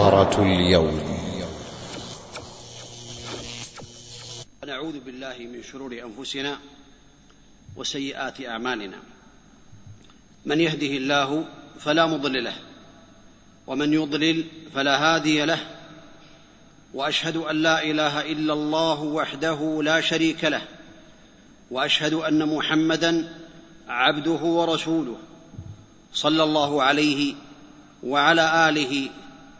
محاضرة اليوم. نعوذ بالله من شرور أنفسنا وسيئات أعمالنا. من يهده الله فلا مضل له ومن يضلل فلا هادي له وأشهد أن لا إله إلا الله وحده لا شريك له وأشهد أن محمدا عبده ورسوله صلى الله عليه وعلى آله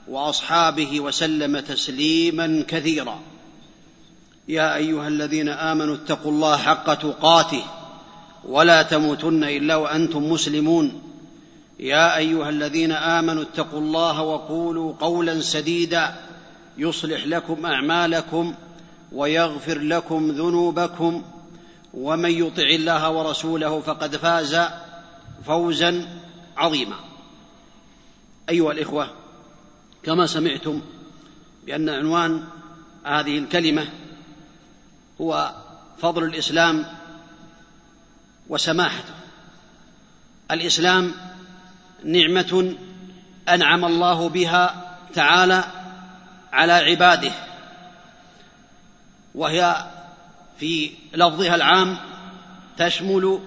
وأصحابه وسلم تسليما كثيرا. يا أيها الذين آمنوا اتقوا الله حق تقاته ولا تموتن إلا وأنتم مسلمون. يا أيها الذين آمنوا اتقوا الله وقولوا قولا سديدا يصلح لكم أعمالكم ويغفر لكم ذنوبكم ومن يطع الله ورسوله فقد فاز فوزا عظيما. أيها الإخوة كما سمعتم بأن عنوان هذه الكلمة هو فضل الإسلام وسماحته. الإسلام نعمة أنعم الله بها تعالى على عباده وهي في لفظها العام تشمل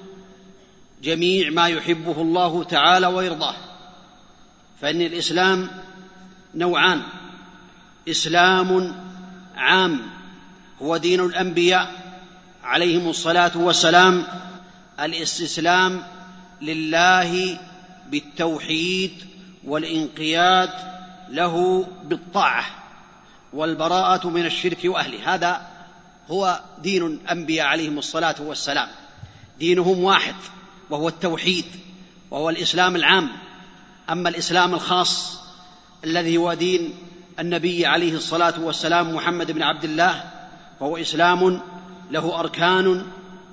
جميع ما يحبه الله تعالى ويرضاه. فإن الإسلام نوعان. إسلام عام هو دين الأنبياء عليهم الصلاة والسلام. الاستسلام لله بالتوحيد والانقياد له بالطاعة والبراءة من الشرك وأهله. هذا هو دين الأنبياء عليهم الصلاة والسلام. دينهم واحد وهو التوحيد وهو الإسلام العام. أما الإسلام الخاص الذي هو دين النبي عليه الصلاة والسلام محمد بن عبد الله فهو إسلام له أركان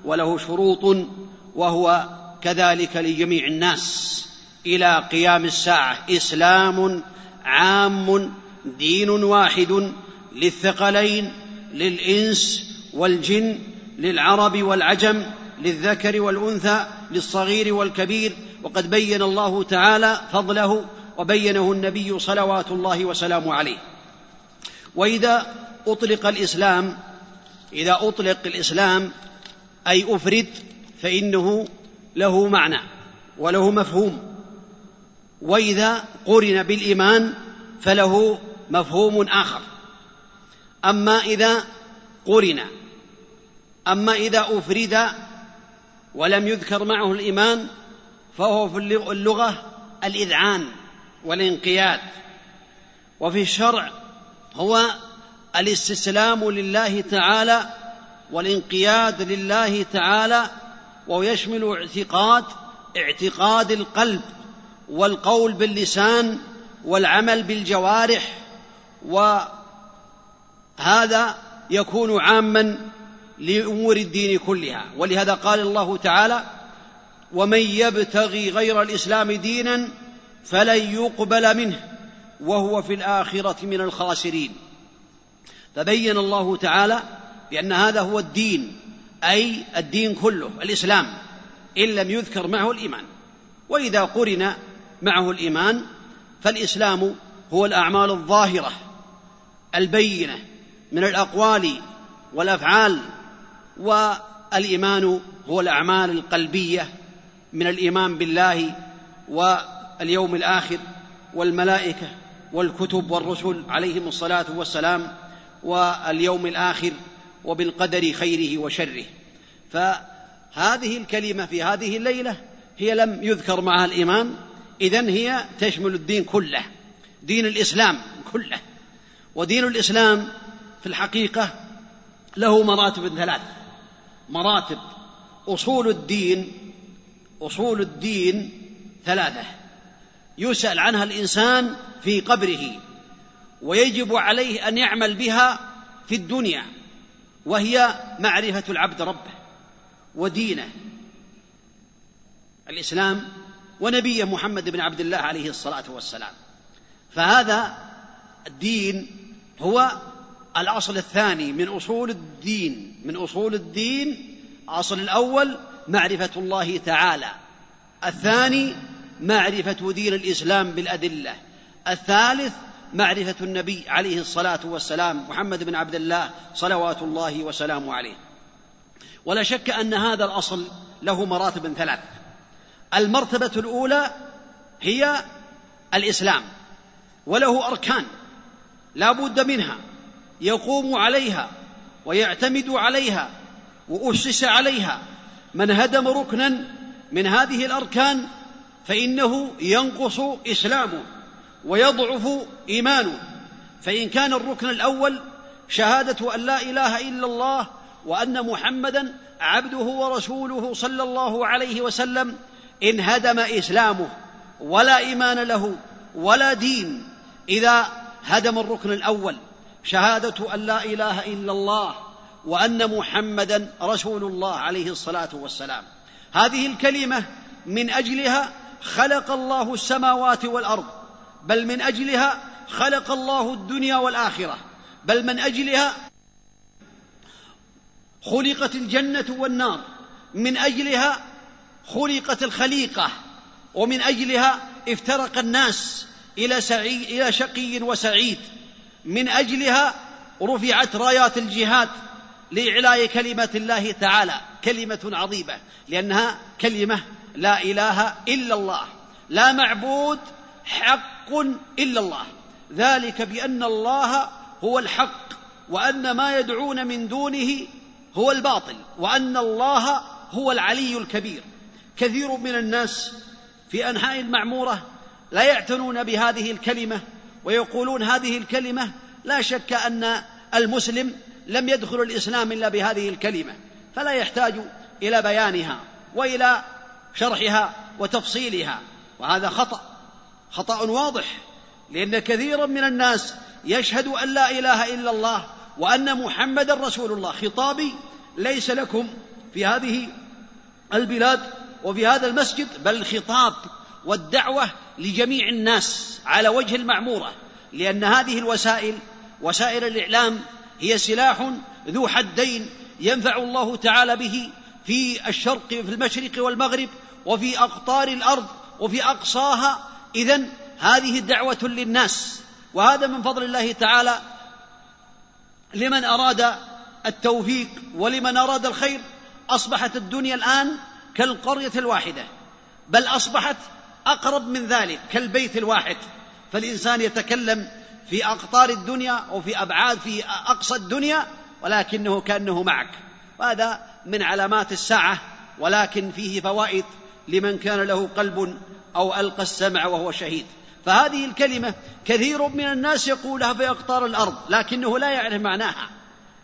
وله شروط وهو كذلك لجميع الناس إلى قيام الساعة. إسلام عام دين واحد للثقلين للإنس والجن للعرب والعجم للذكر والأنثى للصغير والكبير. وقد بين الله تعالى فضله وبينه النبي صلوات الله وسلامه عليه. وإذا أطلق الإسلام إذا أطلق الإسلام أي أفرد فإنه له معنى وله مفهوم. وإذا قرن بالإيمان فله مفهوم آخر. أما إذا قرن أما إذا أفرد ولم يذكر معه الإيمان فهو في اللغة الإذعان. والانقياد. وفي الشرع هو الاستسلام لله تعالى والانقياد لله تعالى ويشمل اعتقاد اعتقاد القلب والقول باللسان والعمل بالجوارح وهذا يكون عاما لأمور الدين كلها. ولهذا قال الله تعالى ومن يبتغي غير الإسلام دينا فلن يقبل منه وهو في الآخرة من الخاسرين. فبين الله تعالى بأن هذا هو الدين أي الدين كله الإسلام إن لم يذكر معه الإيمان. وإذا قرن معه الإيمان فالإسلام هو الأعمال الظاهرة البينة من الأقوال والأفعال والإيمان هو الأعمال القلبية من الإيمان بالله واليوم الآخر والملائكة والكتب والرسل عليهم الصلاة والسلام واليوم الآخر وبالقدر خيره وشره. فهذه الكلمة في هذه الليلة هي لم يذكر معها الايمان إذن هي تشمل الدين كله دين الإسلام كله. ودين الإسلام في الحقيقة له مراتب ثلاث. مراتب أصول الدين أصول الدين ثلاثة. يسأل عنها الإنسان في قبره ويجب عليه أن يعمل بها في الدنيا وهي معرفة العبد ربه ودينه. الإسلام ونبيه محمد بن عبد الله عليه الصلاة والسلام. فهذا الدين هو الأصل الثاني من أصول الدين من أصول الدين الأصل الأول معرفة الله تعالى. الثاني معرفة دين الإسلام بالأدلة. الثالث معرفة النبي عليه الصلاة والسلام محمد بن عبد الله صلوات الله وسلامه عليه. ولا شك أن هذا الأصل له مراتب ثلاث. المرتبة الأولى هي الإسلام وله أركان لا بد منها. يقوم عليها ويعتمد عليها وأسس عليها. من هدم ركنا من هذه الأركان فإنه ينقص إسلامه ويضعف إيمانه. فإن كان الركن الأول شهادة أن لا إله إلا الله وأن محمدا عبده ورسوله صلى الله عليه وسلم إن هدم إسلامه ولا إيمان له ولا دين. إذا هدم الركن الأول شهادة أن لا إله إلا الله وأن محمدا رسول الله عليه الصلاة والسلام. هذه الكلمة من أجلها خلق الله السماوات والأرض بل من أجلها خلق الله الدنيا والآخرة بل من أجلها خلقت الجنة والنار من أجلها خلقت الخليقة ومن أجلها افترق الناس إلى سعي إلى شقي وسعيد من أجلها رفعت رايات الجهاد لإعلاء كلمة الله تعالى كلمة عظيمة لأنها كلمة لا إله إلا الله. لا معبود حق إلا الله. ذلك بأن الله هو الحق وأن ما يدعون من دونه هو الباطل وأن الله هو العلي الكبير. كثير من الناس في أنحاء المعمورة لا يعتنون بهذه الكلمة ويقولون هذه الكلمة لا شك أن المسلم لم يدخل الإسلام إلا بهذه الكلمة فلا يحتاج إلى بيانها وإلى شرحها وتفصيلها. وهذا خطأ خطأ واضح لأن كثيرا من الناس يشهد أن لا إله إلا الله وأن محمدا رسول الله. خطابي ليس لكم في هذه البلاد وفي هذا المسجد بل الخطاب والدعوة لجميع الناس على وجه المعمورة لأن هذه الوسائل وسائل الإعلام هي سلاح ذو حدين ينفع الله تعالى به في الشرق في المشرق والمغرب وفي أقطار الأرض وفي أقصاها. إذا هذه دعوة للناس. وهذا من فضل الله تعالى لمن أراد التوفيق ولمن أراد الخير. أصبحت الدنيا الآن كالقرية الواحدة بل أصبحت أقرب من ذلك كالبيت الواحد. فالإنسان يتكلم في أقطار الدنيا أو في أبعاد في أقصى الدنيا ولكنه كأنه معك. وهذا من علامات الساعة ولكن فيه فوائد لمن كان له قلب أو ألقى السمع وهو شهيد. فهذه الكلمة كثير من الناس يقولها في أقطار الأرض لكنه لا يعرف معناها.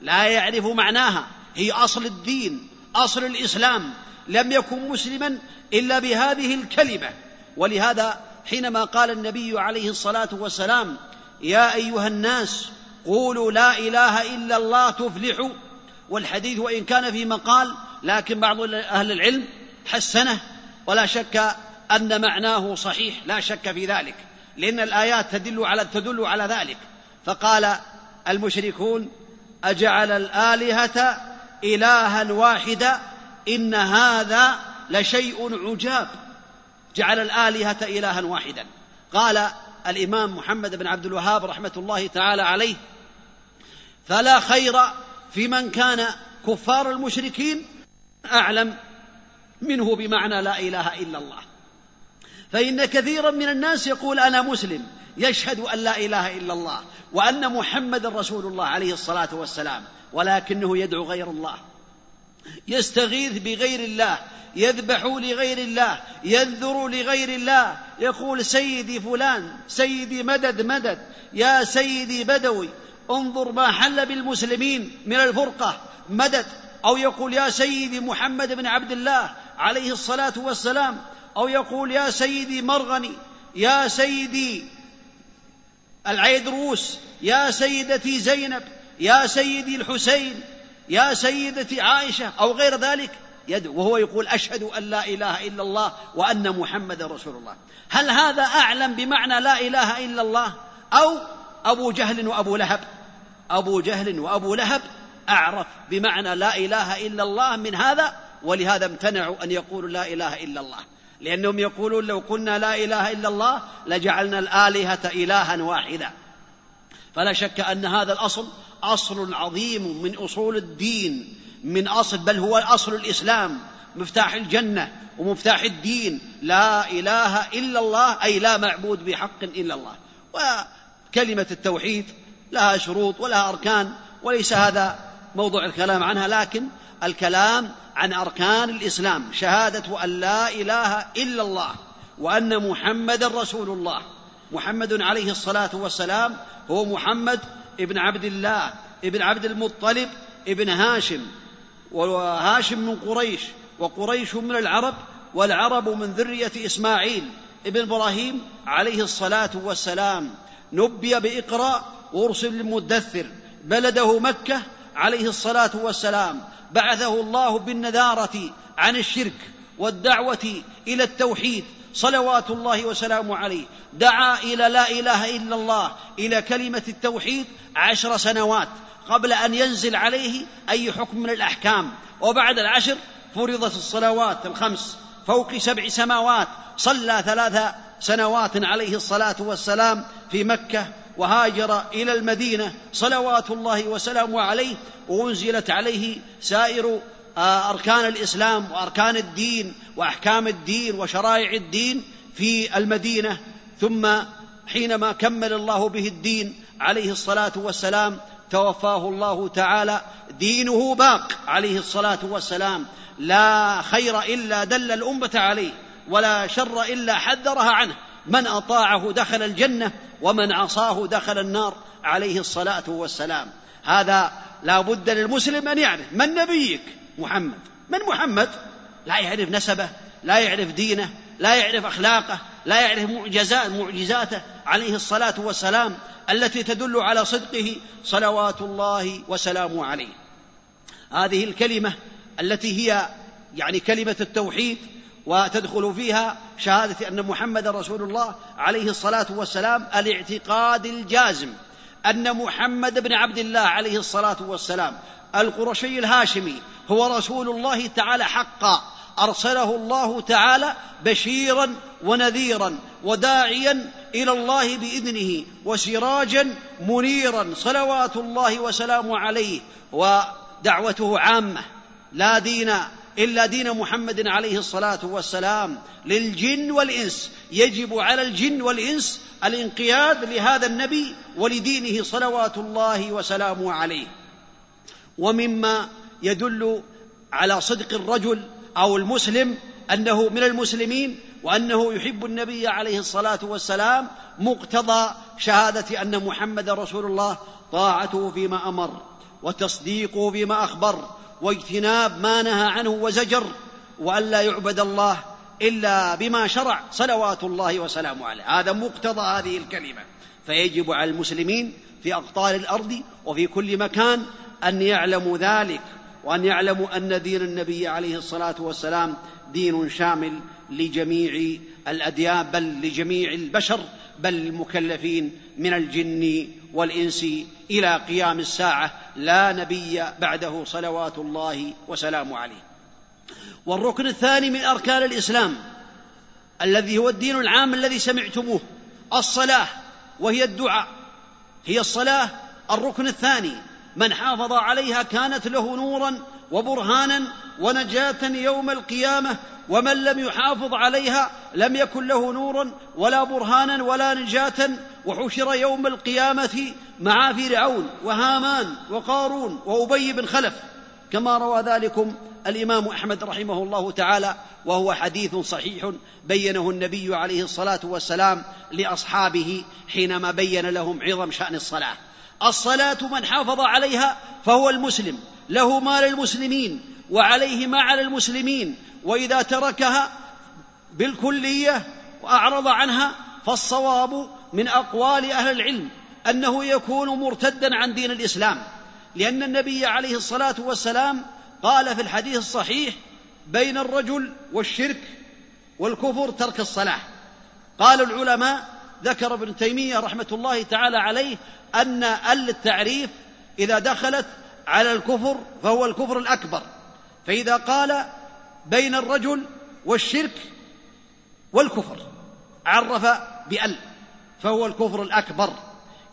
لا يعرف معناها. هي أصل الدين أصل الإسلام. لم يكن مسلما إلا بهذه الكلمة. ولهذا حينما قال النبي عليه الصلاة والسلام يا أيها الناس قولوا لا إله إلا الله تفلحوا والحديث وإن كان في مقال لكن بعض أهل العلم حسنه ولا شك أن معناه صحيح لا شك في ذلك لأن الآيات تدل على تدل على ذلك. فقال المشركون أجعل الآلهة إلها واحدا إن هذا لشيء عجاب. جعل الآلهة إلها واحدا. قال الإمام محمد بن عبد الوهاب رحمة الله تعالى عليه فلا خير في من كان كفار المشركين أعلم منه بمعنى لا إله إلا الله. فإن كثيرا من الناس يقول أنا مسلم يشهد أن لا إله إلا الله وأن محمد رسول الله عليه الصلاة والسلام ولكنه يدعو غير الله. يستغيث بغير الله يذبح لغير الله ينذر لغير الله يقول سيدي فلان سيدي مدد مدد يا سيدي بدوي انظر ما حل بالمسلمين من الفرقة مدد أو يقول يا سيدي محمد بن عبد الله عليه الصلاة والسلام أو يقول يا سيدي مرغني يا سيدي العيدروس يا سيدتي زينب يا سيدي الحسين يا سيدتي عائشة أو غير ذلك يدعو وهو يقول أشهد أن لا إله إلا الله وأن محمدا رسول الله. هل هذا أعلم بمعنى لا إله إلا الله؟ أو أبو جهل وأبو لهب؟ أبو جهل وأبو لهب أعرف بمعنى لا إله إلا الله من هذا ولهذا امتنعوا أن يقولوا لا إله إلا الله. لأنهم يقولون لو قلنا لا إله إلا الله لجعلنا الآلهة إلها واحدا. فلا شك أن هذا الأصل أصل عظيم من أصول الدين من أصل بل هو أصل الإسلام مفتاح الجنة ومفتاح الدين. لا إله إلا الله أي لا معبود بحق إلا الله. وكلمة التوحيد لها شروط ولها أركان وليس هذا موضوع الكلام عنها لكن الكلام عن أركان الإسلام شهادة أن لا إله إلا الله وأن محمدا رسول الله. محمد عليه الصلاة والسلام هو محمد ابن عبد الله ابن عبد المطلب ابن هاشم. وهاشم من قريش وقريش من العرب والعرب من ذرية إسماعيل. ابن إبراهيم عليه الصلاة والسلام نبي بإقرأ وارسل للمدثر بلده مكة عليه الصلاة والسلام. بعثه الله بالنذارة عن الشرك والدعوة إلى التوحيد صلوات الله وسلامه عليه. دعا إلى لا إله إلا الله إلى كلمة التوحيد عشر سنوات قبل أن ينزل عليه أي حكم من الأحكام. وبعد العشر فرضت الصلوات الخمس فوق سبع سماوات. صلى ثلاث سنوات عليه الصلاة والسلام في مكة. وهاجر إلى المدينة صلوات الله وسلامه عليه وأنزلت عليه سائر آه، أركان الإسلام وأركان الدين وأحكام الدين وشرائع الدين في المدينة. ثم حينما كمل الله به الدين عليه الصلاة والسلام توفاه الله تعالى دينه باق عليه الصلاة والسلام. لا خير إلا دل الأمة عليه ولا شر إلا حذرها عنه. من أطاعه دخل الجنة ومن عصاه دخل النار عليه الصلاة والسلام. هذا لا بد للمسلم أن يعرف من نبيك؟ محمد. من محمد؟ لا يعرف نسبه لا يعرف دينه لا يعرف أخلاقه لا يعرف معجزات معجزاته عليه الصلاة والسلام التي تدل على صدقه صلوات الله وسلامه عليه. هذه الكلمة التي هي يعني كلمة التوحيد وتدخل فيها شهادة أن محمد رسول الله عليه الصلاة والسلام الاعتقاد الجازم. أن محمد بن عبد الله عليه الصلاة والسلام القرشي الهاشمي هو رسول الله تعالى حقا. أرسله الله تعالى بشيرا ونذيرا وداعيا إلى الله بإذنه وسراجا منيرا صلوات الله وسلامه عليه ودعوته عامة. لا دين إلا دين محمد عليه الصلاة والسلام. للجن والإنس. يجب على الجن والإنس الانقياد لهذا النبي ولدينه صلوات الله وسلامه عليه. ومما يدل على صدق الرجل أو المسلم أنه من المسلمين وأنه يحب النبي عليه الصلاة والسلام مقتضى شهادة أن محمد رسول الله طاعته فيما أمر وتصديقه فيما أخبر واجتناب ما نهى عنه وزجر والا يعبد الله إلا بما شرع صلوات الله وسلامه عليه. هذا مقتضى هذه الكلمة. فيجب على المسلمين في أقطار الأرض وفي كل مكان أن يعلموا ذلك وأن يعلموا أن دين النبي عليه الصلاة والسلام دين شامل لجميع الأديان بل لجميع البشر بل المكلفين من الجن والإنس إلى قيام الساعة لا نبي بعده صلوات الله وسلامه عليه. والركن الثاني من أركان الإسلام الذي هو الدين العام الذي سمعتموه الصلاة وهي الدعاء. هي الصلاة. الركن الثاني من حافظ عليها كانت له نورا وبرهانا ونجاة يوم القيامة ومن لم يحافظ عليها لم يكن له نورا ولا برهانا ولا نجاة وحشر يوم القيامة مع فرعون وهامان وقارون وأبي بن خلف. كما روى ذلكم الإمام أحمد رحمه الله تعالى وهو حديث صحيح بينه النبي عليه الصلاة والسلام لأصحابه حينما بين لهم عظم شأن الصلاة. الصلاة من حافظ عليها فهو المسلم له ما للمسلمين وعليه ما على المسلمين وإذا تركها بالكلية وأعرض عنها فالصواب من أقوال أهل العلم أنه يكون مرتدا عن دين الإسلام لأن النبي عليه الصلاة والسلام قال في الحديث الصحيح بين الرجل والشرك والكفر ترك الصلاة. قال العلماء ذكر ابن تيمية رحمة الله تعالى عليه أن ال التعريف إذا دخلت على الكفر فهو الكفر الأكبر. فإذا قال بين الرجل والشرك والكفر عرف بأل فهو الكفر الأكبر.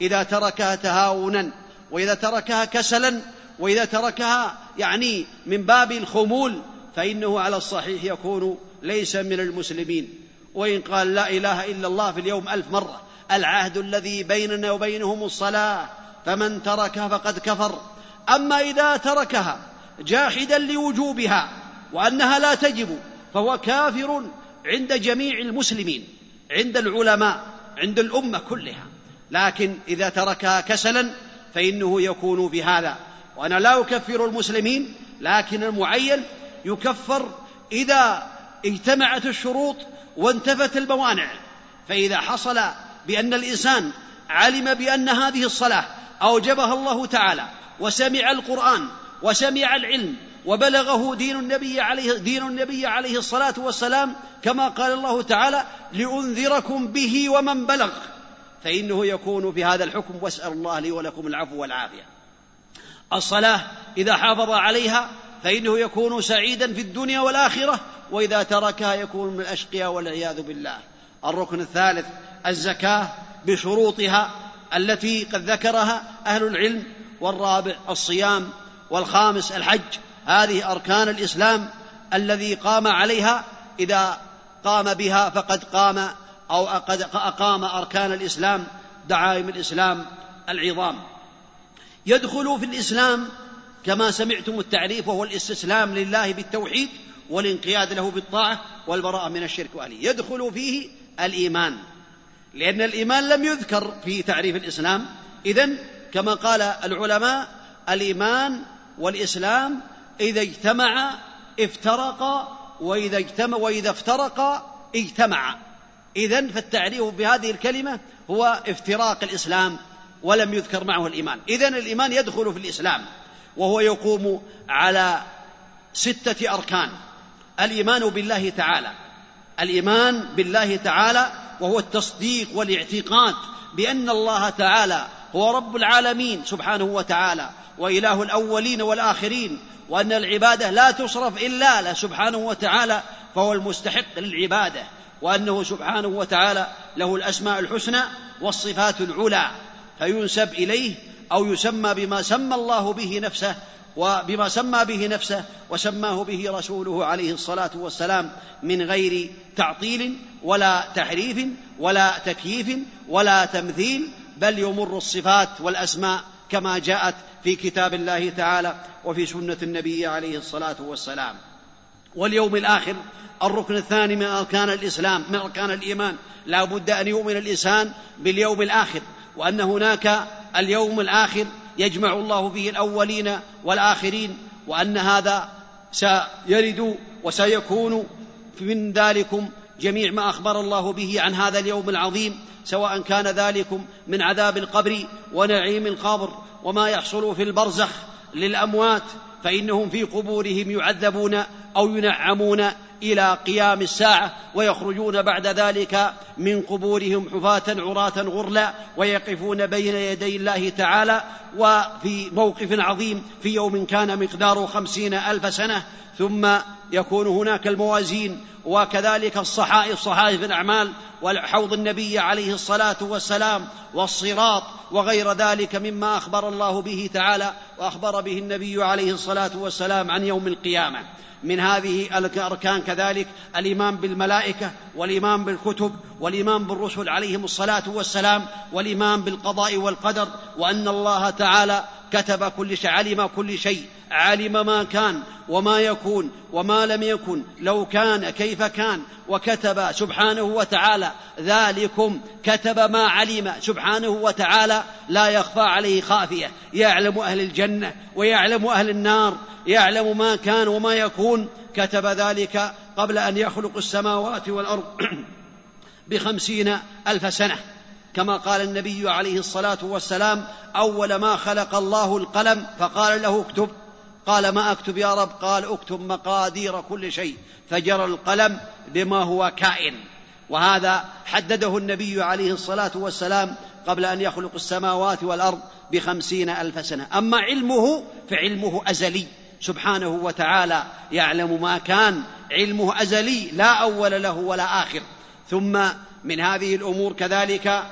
إذا تركها تهاونا وإذا تركها كسلا وإذا تركها يعني من باب الخمول فإنه على الصحيح يكون ليس من المسلمين. وإن قال لا إله إلا الله في اليوم ألف مرة. العهد الذي بيننا وبينهم الصلاة. فمن تركها فقد كفر. أما إذا تركها جاحدا لوجوبها وأنها لا تجب فهو كافر عند جميع المسلمين عند العلماء عند الأمة كلها. لكن إذا تركها كسلا فإنه يكون بهذا. وأنا لا أكفر المسلمين لكن المعين يكفر إذا اجتمعت الشروط وانتفت الموانع. فإذا حصل بأن الإنسان علم بأن هذه الصلاة أوجبها الله تعالى وسمع القرآن وسمع العلم وبلغه دين النبي عليه دين النبي عليه الصلاة والسلام كما قال الله تعالى لأنذركم به ومن بلغ. فإنه يكون في هذا الحكم واسأل الله لي ولكم العفو والعافية. الصلاة إذا حافظ عليها فإنه يكون سعيدا في الدنيا والآخرة وإذا تركها يكون من الأشقياء والعياذ بالله. الركن الثالث الزكاة بشروطها التي قد ذكرها أهل العلم والرابع الصيام والخامس الحج. هذه أركان الإسلام الذي قام عليها. إذا قام بها فقد قام أو قد أقام أركان الإسلام دعائم الإسلام العظام. يدخل في الإسلام كما سمعتم التعريف وهو الاستسلام لله بالتوحيد والانقياد له بالطاعة والبراءة من الشرك وأهله. يدخل فيه الإيمان. لأن الإيمان لم يذكر في تعريف الإسلام. اذا كما قال العلماء الإيمان والإسلام إذا اجتمعا افترقا وإذا اجتمع وإذا افترقا اجتمعا اذا فالتعريف بهذه الكلمة هو افتراق الإسلام ولم يذكر معه الإيمان. اذا الإيمان يدخل في الإسلام. وهو يقوم على ستة أركان. الإيمان بالله تعالى. الإيمان بالله تعالى وهو التصديق والاعتقاد بأن الله تعالى هو رب العالمين سبحانه وتعالى وإله الأولين والآخرين وأن العبادة لا تصرف إلا له سبحانه وتعالى فهو المستحق للعبادة وأنه سبحانه وتعالى له الأسماء الحسنى والصفات العلى فينسب إليه أو يسمى بما سمى الله به نفسه وبما سمى به نفسه وسماه به رسوله عليه الصلاة والسلام من غير تعطيل ولا تحريف ولا تكييف ولا تمثيل بل يمر الصفات والأسماء كما جاءت في كتاب الله تعالى وفي سنة النبي عليه الصلاة والسلام. واليوم الآخر الركن الثاني من أركان الإسلام من أركان الإيمان. لا بد أن يؤمن الإنسان باليوم الآخر. وأن هناك اليوم الآخر يجمع الله فيه الأولين والآخرين وأن هذا سيرد وسيكون من ذلكم جميع ما أخبر الله به عن هذا اليوم العظيم سواء كان ذلكم من عذاب القبر ونعيم القبر وما يحصل في البرزخ للأموات فإنهم في قبورهم يعذبون أو ينعمون إلى قيام الساعة ويخرجون بعد ذلك من قبورهم حفاة عراة غرلا ويقفون بين يدي الله تعالى وفي موقف عظيم في يوم كان مقداره خمسين ألف سنة ثم يكون هناك الموازين وكذلك الصحائف صحائف الأعمال وحوض النبي عليه الصلاة والسلام والصراط وغير ذلك مما أخبر الله به تعالى وأخبر به النبي عليه الصلاة والسلام عن يوم القيامة. من هذه الأركان كذلك الإيمان بالملائكة والإيمان بالكتب والإيمان بالرسل عليهم الصلاة والسلام والإيمان بالقضاء والقدر وأن الله تعالى كتب كل شيء علم كل شيء. علم ما كان وما يكون وما لم يكن لو كان كيف كان وكتب سبحانه وتعالى ذلكم كتب ما علم سبحانه وتعالى لا يخفى عليه خافية. يعلم أهل الجنة ويعلم أهل النار يعلم ما كان وما يكون. كتب ذلك قبل أن يخلق السماوات والأرض بخمسين ألف سنة. كما قال النبي عليه الصلاة والسلام أول ما خلق الله القلم فقال له اكتب. قال ما أكتب يا رب؟ قال اكتب مقادير كل شيء. فجرى القلم بما هو كائن. وهذا حدده النبي عليه الصلاة والسلام قبل أن يخلق السماوات والأرض بخمسين ألف سنة. أما علمه فعلمه أزلي. سبحانه وتعالى يعلم ما كان. علمه أزلي. لا أول له ولا آخر. ثم من هذه الأمور كذلك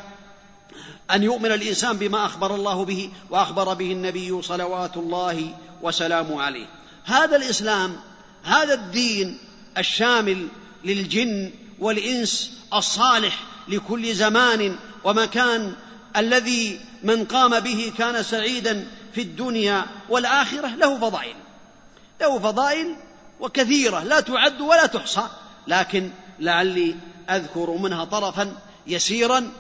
أن يؤمن الإنسان بما أخبر الله به وأخبر به النبي صلوات الله وسلامه عليه. هذا الإسلام هذا الدين الشامل للجن والإنس الصالح لكل زمان ومكان الذي من قام به كان سعيدا في الدنيا والآخرة له فضائل. له فضائل وكثيرة لا تعد ولا تحصى. لكن لعلي أذكر منها طرفا يسيرا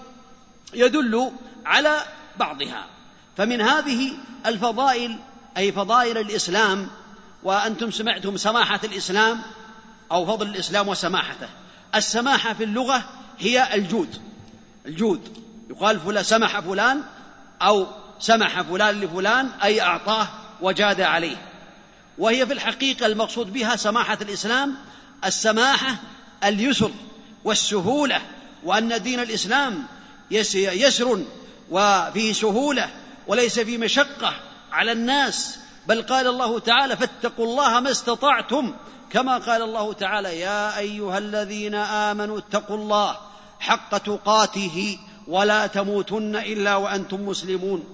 يدل على بعضها. فمن هذه الفضائل أي فضائل الإسلام وأنتم سمعتم سماحة الإسلام أو فضل الإسلام وسماحته. السماحة في اللغة هي الجود. الجود. يقال فلان سمح فلان أو سمح فلان لفلان أي أعطاه وجاد عليه. وهي في الحقيقة المقصود بها سماحة الإسلام السماحة اليسر والسهولة وأن دين الإسلام يسر وفيه سهولة وليس في مشقة على الناس بل قال الله تعالى فاتقوا الله ما استطعتم. كما قال الله تعالى يا أيها الذين آمنوا اتقوا الله حق تقاته ولا تموتن إلا وأنتم مسلمون.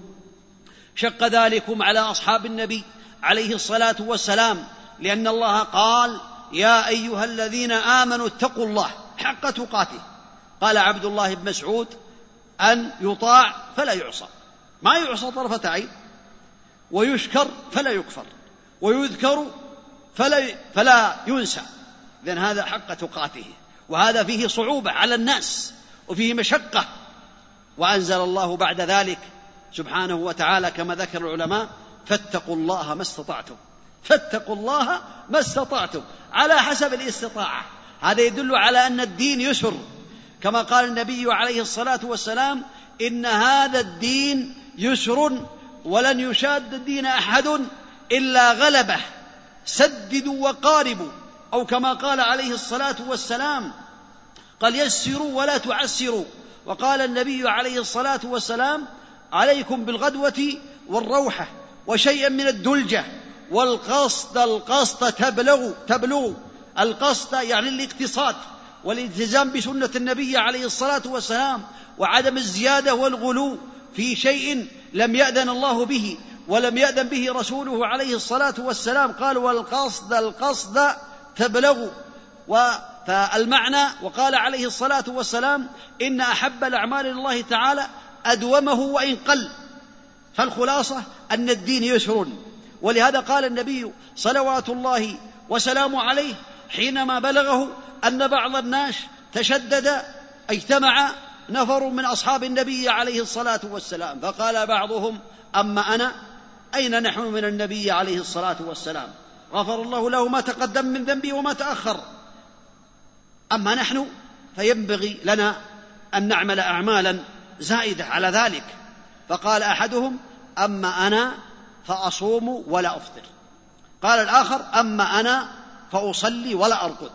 شق ذلكم على أصحاب النبي عليه الصلاة والسلام لأن الله قال يا أيها الذين آمنوا اتقوا الله حق تقاته. قال عبد الله بن مسعود أن يطاع فلا يعصى. ما يعصى طرفة عين. ويشكر فلا يكفر ويذكر فلا فلا ينسى. إذن هذا حق تقاته وهذا فيه صعوبة على الناس وفيه مشقة. وأنزل الله بعد ذلك سبحانه وتعالى كما ذكر العلماء فاتقوا الله ما استطعتم فاتقوا الله ما استطعتم على حسب الاستطاعة. هذا يدل على أن الدين يسر. كما قال النبي عليه الصلاة والسلام إن هذا الدين يسر ولن يشاد الدين أحد إلا غلبه. سددوا وقاربوا. أو كما قال عليه الصلاة والسلام قال يسروا ولا تعسروا. وقال النبي عليه الصلاة والسلام عليكم بالغدوة والروحة وشيئا من الدلجة. والقصد القصد تبلغ تبلغ. القصد يعني الاقتصاد. والالتزام بسنة النبي عليه الصلاة والسلام وعدم الزيادة والغلو. في شيء لم يأذن الله به ولم يأذن به رسوله عليه الصلاة والسلام. قال والقصد القصد تبلغ. فالمعنى وقال عليه الصلاة والسلام إن أحب الأعمال لله تعالى أدومه وإن قل. فالخلاصة أن الدين يسر. ولهذا قال النبي صلوات الله وسلامه عليه حينما بلغه أن بعض الناس تشدد اجتمع نفر من أصحاب النبي عليه الصلاة والسلام. فقال بعضهم أما أنا أين نحن من النبي عليه الصلاة والسلام؟ غفر الله له ما تقدم من ذنبي وما تأخر. أما نحن فينبغي لنا أن نعمل أعمالا زائدة على ذلك. فقال أحدهم أما أنا فأصوم ولا أفطر. قال الآخر أما أنا فأصلي ولا أرقد.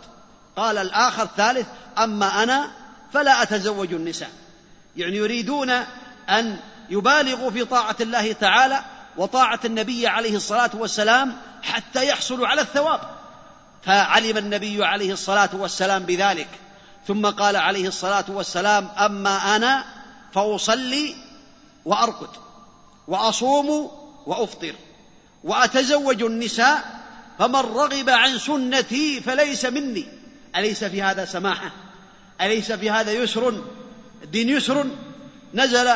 قال الآخر الثالث أما أنا فلا أتزوج النساء. يعني يريدون أن يبالغوا في طاعة الله تعالى وطاعة النبي عليه الصلاة والسلام حتى يحصلوا على الثواب. فعلم النبي عليه الصلاة والسلام بذلك. ثم قال عليه الصلاة والسلام أما أنا فأصلي وأرقد وأصوم وأفطر وأتزوج النساء فمن رغب عن سنتي فليس مني. أليس في هذا سماحة؟ أليس في هذا يسر؟ الدين يسر. نزل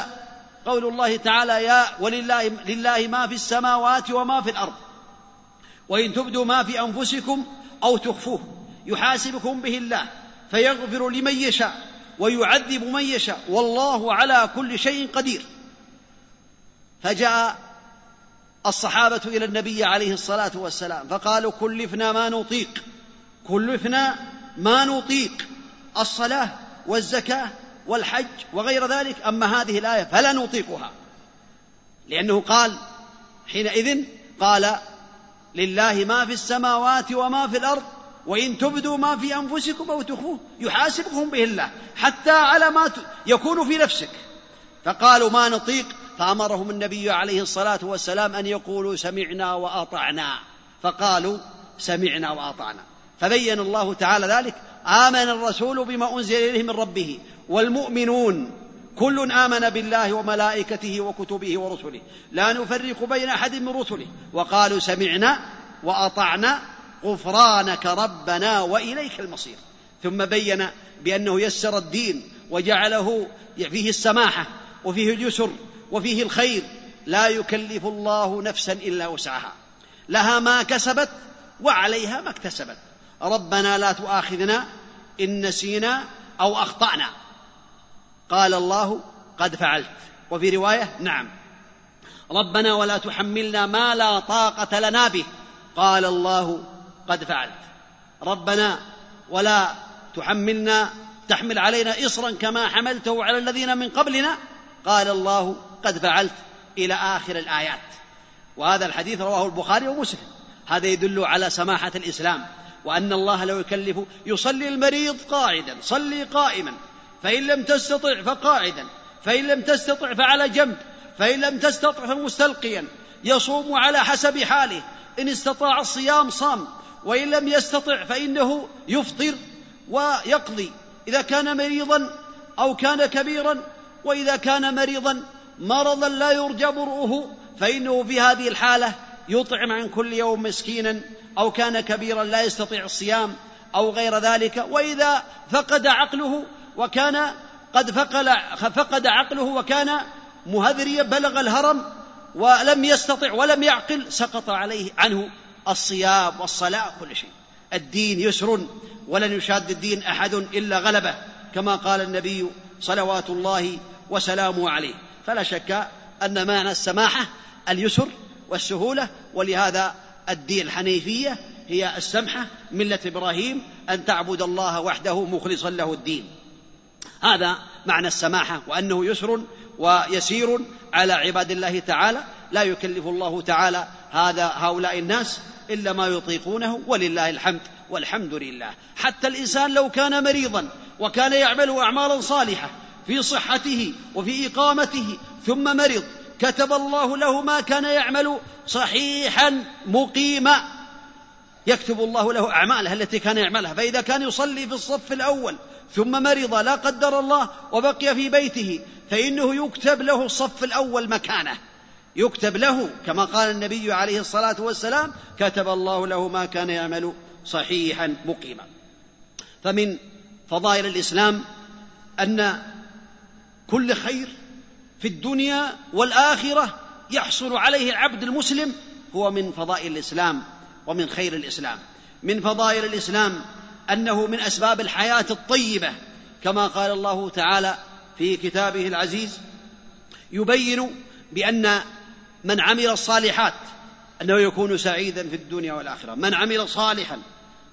قول الله تعالى يا ولله لله ما في السماوات وما في الأرض. وإن تبدوا ما في أنفسكم أو تخفوه يحاسبكم به الله فيغفر لمن يشاء ويعذب من يشاء. والله على كل شيء قدير. فجاء الصحابة إلى النبي عليه الصلاة والسلام فقالوا كلفنا ما نطيق. كلفنا ما نطيق. الصلاة والزكاة والحج وغير ذلك أما هذه الآية فلا نطيقها. لأنه قال حينئذ قال لله ما في السماوات وما في الأرض وإن تبدوا ما في أنفسكم أو تخفوه يحاسبكم به الله حتى على ما يكون في نفسك. فقالوا ما نطيق فأمرهم النبي عليه الصلاة والسلام أن يقولوا سمعنا وأطعنا. فقالوا سمعنا وأطعنا. فبين الله تعالى ذلك آمن الرسول بما أنزل إليه من ربه والمؤمنون كل آمن بالله وملائكته وكتبه ورسله. لا نفرق بين أحد من رسله. وقالوا سمعنا وأطعنا غفرانك ربنا وإليك المصير. ثم بين بأنه يسر الدين وجعله فيه السماحة وفيه اليسر وفيه الخير. لا يكلف الله نفسا إلا وسعها. لها ما كسبت وعليها ما اكتسبت. ربنا لا تؤاخذنا إن نسينا أو أخطأنا. قال الله قد فعلت. وفي رواية نعم. ربنا ولا تحملنا ما لا طاقة لنا به. قال الله قد فعلت. ربنا ولا تحملنا تحمل علينا إصرا كما حملته على الذين من قبلنا. قال الله قد فعلت إلى آخر الآيات. وهذا الحديث رواه البخاري ومسلم. هذا يدل على سماحة الإسلام. وأن الله لو يكلف يصلي المريض قاعدا صلي قائما. فإن لم تستطع فقاعدا. فإن لم تستطع فعلى جنب. فإن لم تستطع فمستلقيا. يصوم على حسب حاله. إن استطاع الصيام صام. وإن لم يستطع فإنه يفطر ويقضي. إذا كان مريضا أو كان كبيرا. وإذا كان مريضا مرضا لا يرجى برؤه فإنه في هذه الحالة يطعم عن كل يوم مسكينا أو كان كبيرا لا يستطيع الصيام أو غير ذلك وإذا فقد عقله وكان قد فقد, عقله وكان مهذريا بلغ الهرم ولم يستطع ولم يعقل سقط عليه عنه الصيام والصلاة كل شيء. الدين يسر ولن يشاد الدين أحد إلا غلبه كما قال النبي صلوات الله وسلامه عليه. فلا شك أن معنى السماحة اليسر والسهولة ولهذا الدين الحنيفية هي السمحة ملة إبراهيم أن تعبد الله وحده مخلصا له الدين. هذا معنى السماحة وأنه يسر ويسير على عباد الله تعالى. لا يكلف الله تعالى هذا هؤلاء الناس إلا ما يطيقونه ولله الحمد والحمد لله. حتى الإنسان لو كان مريضا وكان يعمل أعمالا صالحة في صحته وفي إقامته ثم مرض كتب الله له ما كان يعمل صحيحا مقيما. يكتب الله له أعماله التي كان يعملها فإذا كان يصلي في الصف الأول ثم مرض لا قدر الله وبقي في بيته فإنه يكتب له الصف الأول مكانه. يكتب له كما قال النبي عليه الصلاة والسلام كتب الله له ما كان يعمل صحيحا مقيما. فمن فضائل الإسلام أن كل خير في الدنيا والآخرة يحصل عليه العبد المسلم هو من فضائل الإسلام ومن خير الإسلام. من فضائل الإسلام أنه من أسباب الحياة الطيبة كما قال الله تعالى في كتابه العزيز يبين بأن من عمل الصالحات أنه يكون سعيدا في الدنيا والآخرة. من عمل صالحا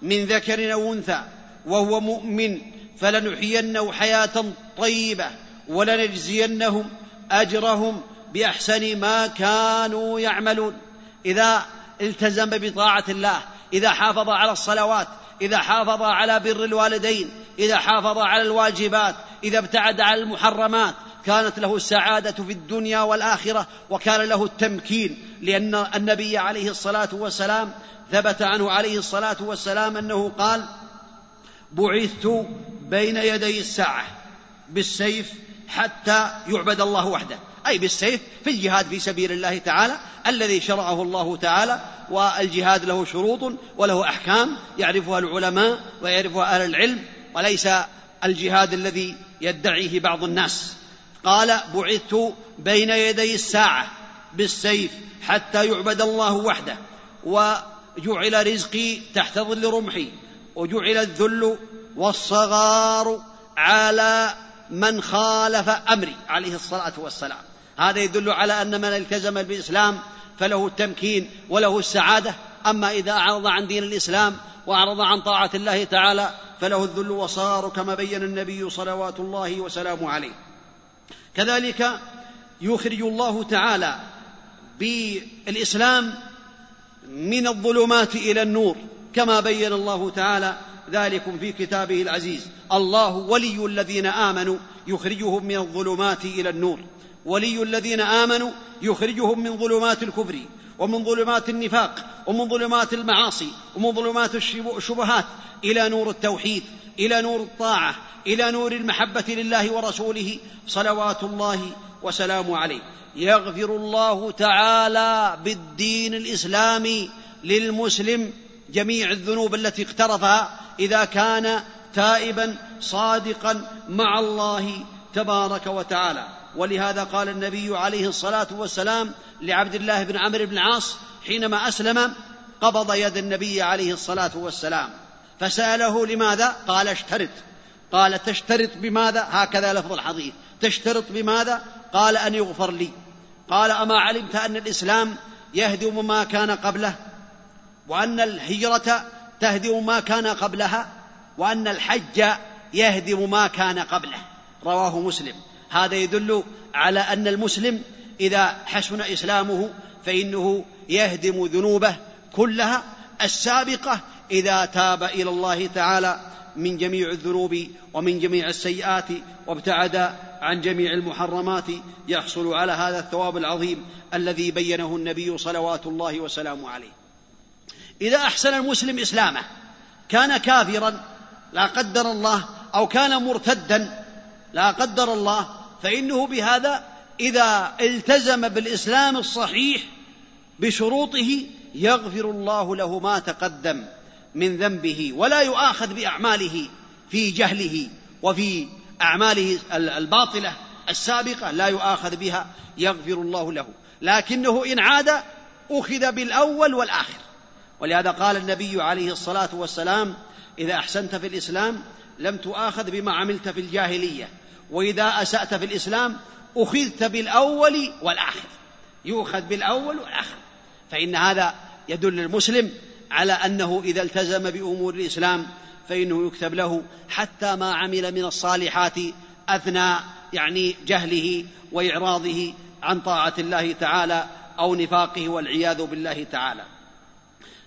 من ذكر أو أنثى وهو مؤمن فلنحيينه حياة طيبة ولنجزينهم أجرهم بأحسن ما كانوا يعملون. إذا التزم بطاعة الله إذا حافظ على الصلوات إذا حافظ على بر الوالدين إذا حافظ على الواجبات إذا ابتعد عن المحرمات كانت له السعادة في الدنيا والآخرة وكان له التمكين لأن النبي عليه الصلاة والسلام ثبت عنه عليه الصلاة والسلام أنه قال بعثت بين يدي الساعة بالسيف حتى يعبد الله وحده. أي بالسيف في الجهاد في سبيل الله تعالى الذي شرعه الله تعالى والجهاد له شروط وله أحكام يعرفها العلماء ويعرفها أهل العلم وليس الجهاد الذي يدعيه بعض الناس. قال بعثت بين يدي الساعة بالسيف حتى يعبد الله وحده جعل رزقي تحت ظل رمحي وجعل الذل والصغار على من خالف أمري عليه الصلاة والسلام. هذا يدل على أن من التزم بالإسلام فله التمكين وله السعادة. أما إذا أعرض عن دين الإسلام وأعرض عن طاعة الله تعالى فله الذل والصغار كما بين النبي صلوات الله وسلامه عليه. كذلك يخرج الله تعالى بالإسلام من الظلمات إلى النور كما بين الله تعالى ذلكم في كتابه العزيز. الله ولي الذين آمنوا يخرجهم من الظلمات إلى النور. ولي الذين آمنوا يخرجهم من ظلمات الكفر ومن ظلمات النفاق ومن ظلمات المعاصي ومن ظلمات الشبهات إلى نور التوحيد إلى نور الطاعة إلى نور المحبة لله ورسوله. صلوات الله وسلامه عليه. يغفر الله تعالى بالدين الإسلامي للمسلم جميع الذنوب التي اقترفها إذا كان تائبا صادقا مع الله تبارك وتعالى. ولهذا قال النبي عليه الصلاة والسلام لعبد الله بن عمرو بن العاص حينما أسلم قبض يد النبي عليه الصلاة والسلام. فسأله لماذا؟ قال اشترط. قال تشترط بماذا؟ هكذا لفظ الحديث تشترط بماذا؟ قال أن يغفر لي. قال أما علمت أن الإسلام يهدم ما كان قبله؟ وأن الهجرة تهدم ما كان قبلها وأن الحج يهدم ما كان قبله. رواه مسلم. هذا يدل على أن المسلم إذا حسن إسلامه فإنه يهدم ذنوبه كلها. السابقة إذا تاب إلى الله تعالى من جميع الذنوب ومن جميع السيئات وابتعد عن جميع المحرمات يحصل على هذا الثواب العظيم الذي بينه النبي صلوات الله وسلامه عليه. إذا أحسن المسلم إسلامه كان كافرا لا قدر الله أو كان مرتدا لا قدر الله فإنه بهذا إذا التزم بالإسلام الصحيح بشروطه يغفر الله له ما تقدم من ذنبه ولا يؤاخذ بأعماله في جهله وفي أعماله الباطلة السابقة لا يؤاخذ بها يغفر الله له. لكنه إن عاد أخذ بالأول والآخر. ولهذا قال النبي عليه الصلاة والسلام إذا أحسنت في الإسلام لم تؤاخذ بما عملت في الجاهلية وإذا أسأت في الإسلام أخذت بالأول والآخر. يؤخذ بالأول والآخر. فإن هذا يدل المسلم على أنه إذا التزم بأمور الإسلام فإنه يكتب له حتى ما عمل من الصالحات أثناء يعني جهله وإعراضه عن طاعة الله تعالى أو نفاقه والعياذ بالله تعالى.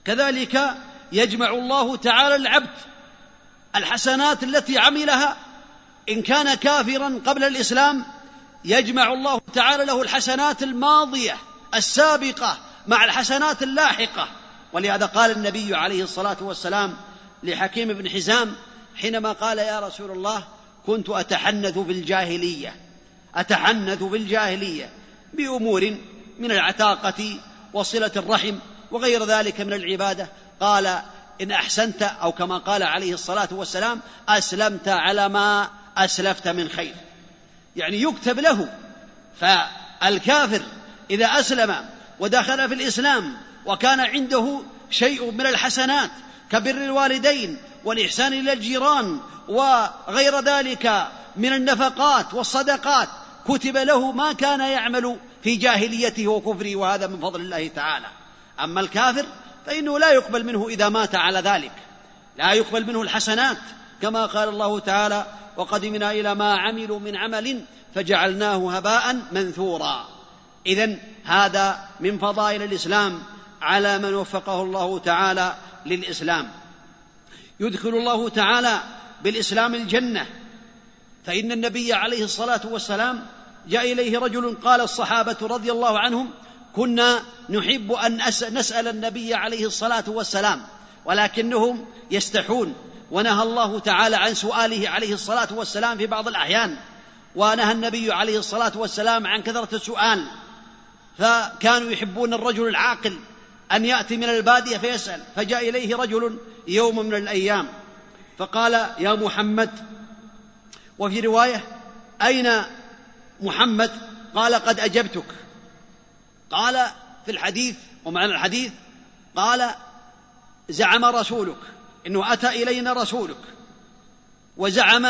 كذلك يجمع الله تعالى العبد الحسنات التي عملها إن كان كافرا قبل الإسلام يجمع الله تعالى له الحسنات الماضية السابقة مع الحسنات اللاحقة. ولهذا قال النبي عليه الصلاة والسلام لحكيم بن حزام حينما قال يا رسول الله كنت أتحنث في الجاهلية أتحنث في الجاهلية بأمور من العتاقة وصلة الرحم وغير ذلك من العبادة. قال إن أحسنت أو كما قال عليه الصلاة والسلام أسلمت على ما أسلفت من خير. يعني يكتب له. فالكافر إذا أسلم ودخل في الإسلام وكان عنده شيء من الحسنات كبر الوالدين والإحسان إلى الجيران وغير ذلك من النفقات والصدقات كتب له ما كان يعمل في جاهليته وكفره وهذا من فضل الله تعالى. أما الكافر فإنه لا يقبل منه إذا مات على ذلك. لا يقبل منه الحسنات كما قال الله تعالى وقدمنا إلى ما عملوا من عمل فجعلناه هباء منثورا. اذا هذا من فضائل الإسلام على من وفقه الله تعالى للإسلام. يدخل الله تعالى بالإسلام الجنة. فإن النبي عليه الصلاة والسلام جاء إليه رجل قال الصحابة رضي الله عنهم كنا نحب أن نسأل النبي عليه الصلاة والسلام ولكنهم يستحون. ونهى الله تعالى عن سؤاله عليه الصلاة والسلام في بعض الأحيان ونهى النبي عليه الصلاة والسلام عن كثرة السؤال. فكانوا يحبون الرجل العاقل أن يأتي من البادية فيسأل فجاء إليه رجل يوم من الأيام فقال يا محمد وفي رواية أين محمد؟ قال قد أجبتك. قال في الحديث ومعنى الحديث قال زعم رسولك إنه أتى إلينا رسولك وزعم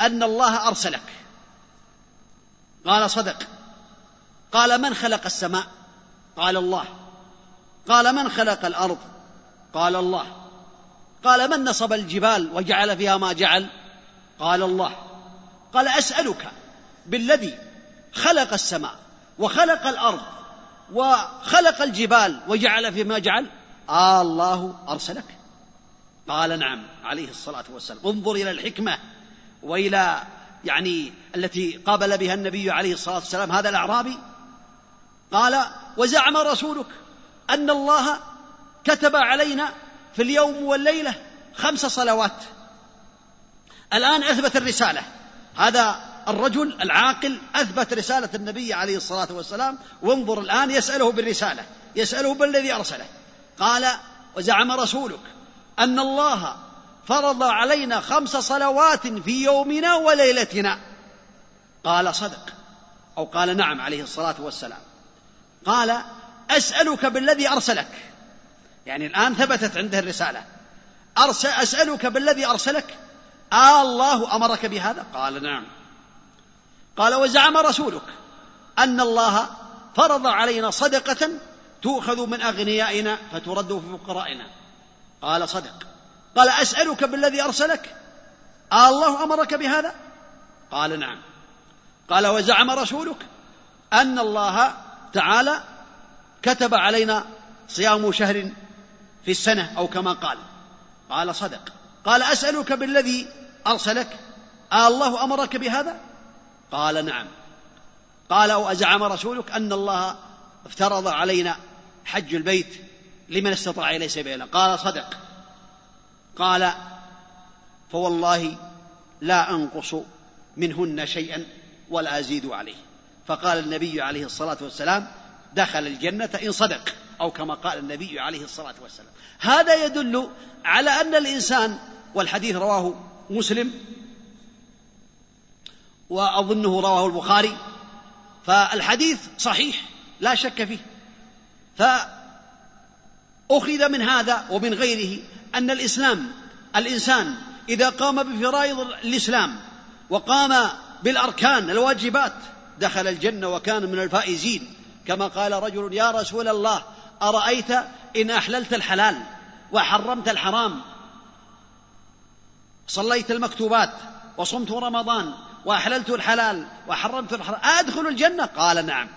أن الله أرسلك. قال صدق. قال من خلق السماء؟ قال الله. قال من خلق الأرض؟ قال الله. قال من نصب الجبال وجعل فيها ما جعل؟ قال الله. قال أسألك بالذي خلق السماء. وخلق الأرض وخلق الجبال وجعل فيما جعل؟ آه الله أرسلك. قال نعم عليه الصلاة والسلام. انظر إلى الحكمة وإلى يعني التي قابل بها النبي عليه الصلاة والسلام هذا الأعرابي. قال وزعم رسولك أن الله كتب علينا في اليوم والليلة خمس صلوات. الآن أثبت الرسالة. هذا الرجل العاقل أثبت رسالة النبي عليه الصلاة والسلام وانظر الآن يسأله بالرسالة يسأله بالذي أرسله. قال وزعم رسولك أن الله فرض علينا خمس صلوات في يومنا وليلتنا. قال صدق. أو قال نعم عليه الصلاة والسلام. قال أسألك بالذي أرسلك. يعني الآن ثبتت عنده الرسالة. أرسل أسألك بالذي أرسلك. آه الله أمرك بهذا؟ قال نعم. قال وزعم رسولك أن الله فرض علينا صدقة تؤخذ من أغنيائنا فترد في فقرائنا. قال صدق. قال أسألك بالذي أرسلك؟ آه الله أمرك بهذا؟ قال نعم. قال وزعم رسولك أن الله تعالى كتب علينا صيام شهر في السنة أو كما قال. قال صدق. قال أسألك بالذي أرسلك؟ آه الله أمرك بهذا؟ قال نعم. قال وأزعم رسولك أن الله افترض علينا حج البيت لمن استطاع إليه سبيلا. قال صدق. قال فوالله لا أنقص منهن شيئا ولا أزيد عليه. فقال النبي عليه الصلاة والسلام دخل الجنة إن صدق أو كما قال النبي عليه الصلاة والسلام. هذا يدل على أن الإنسان والحديث رواه مسلم وأظنه رواه البخاري فالحديث صحيح لا شك فيه. فأخذ من هذا ومن غيره أن الإسلام الإنسان إذا قام بفرائض الإسلام وقام بالأركان الواجبات دخل الجنة وكان من الفائزين. كما قال رجل يا رسول الله أرأيت إن أحللت الحلال وحرمت الحرام؟ صليت المكتوبات وصمت رمضان وأحللت الحلال وحرمت الحرام أدخل الجنة؟ قال نعم.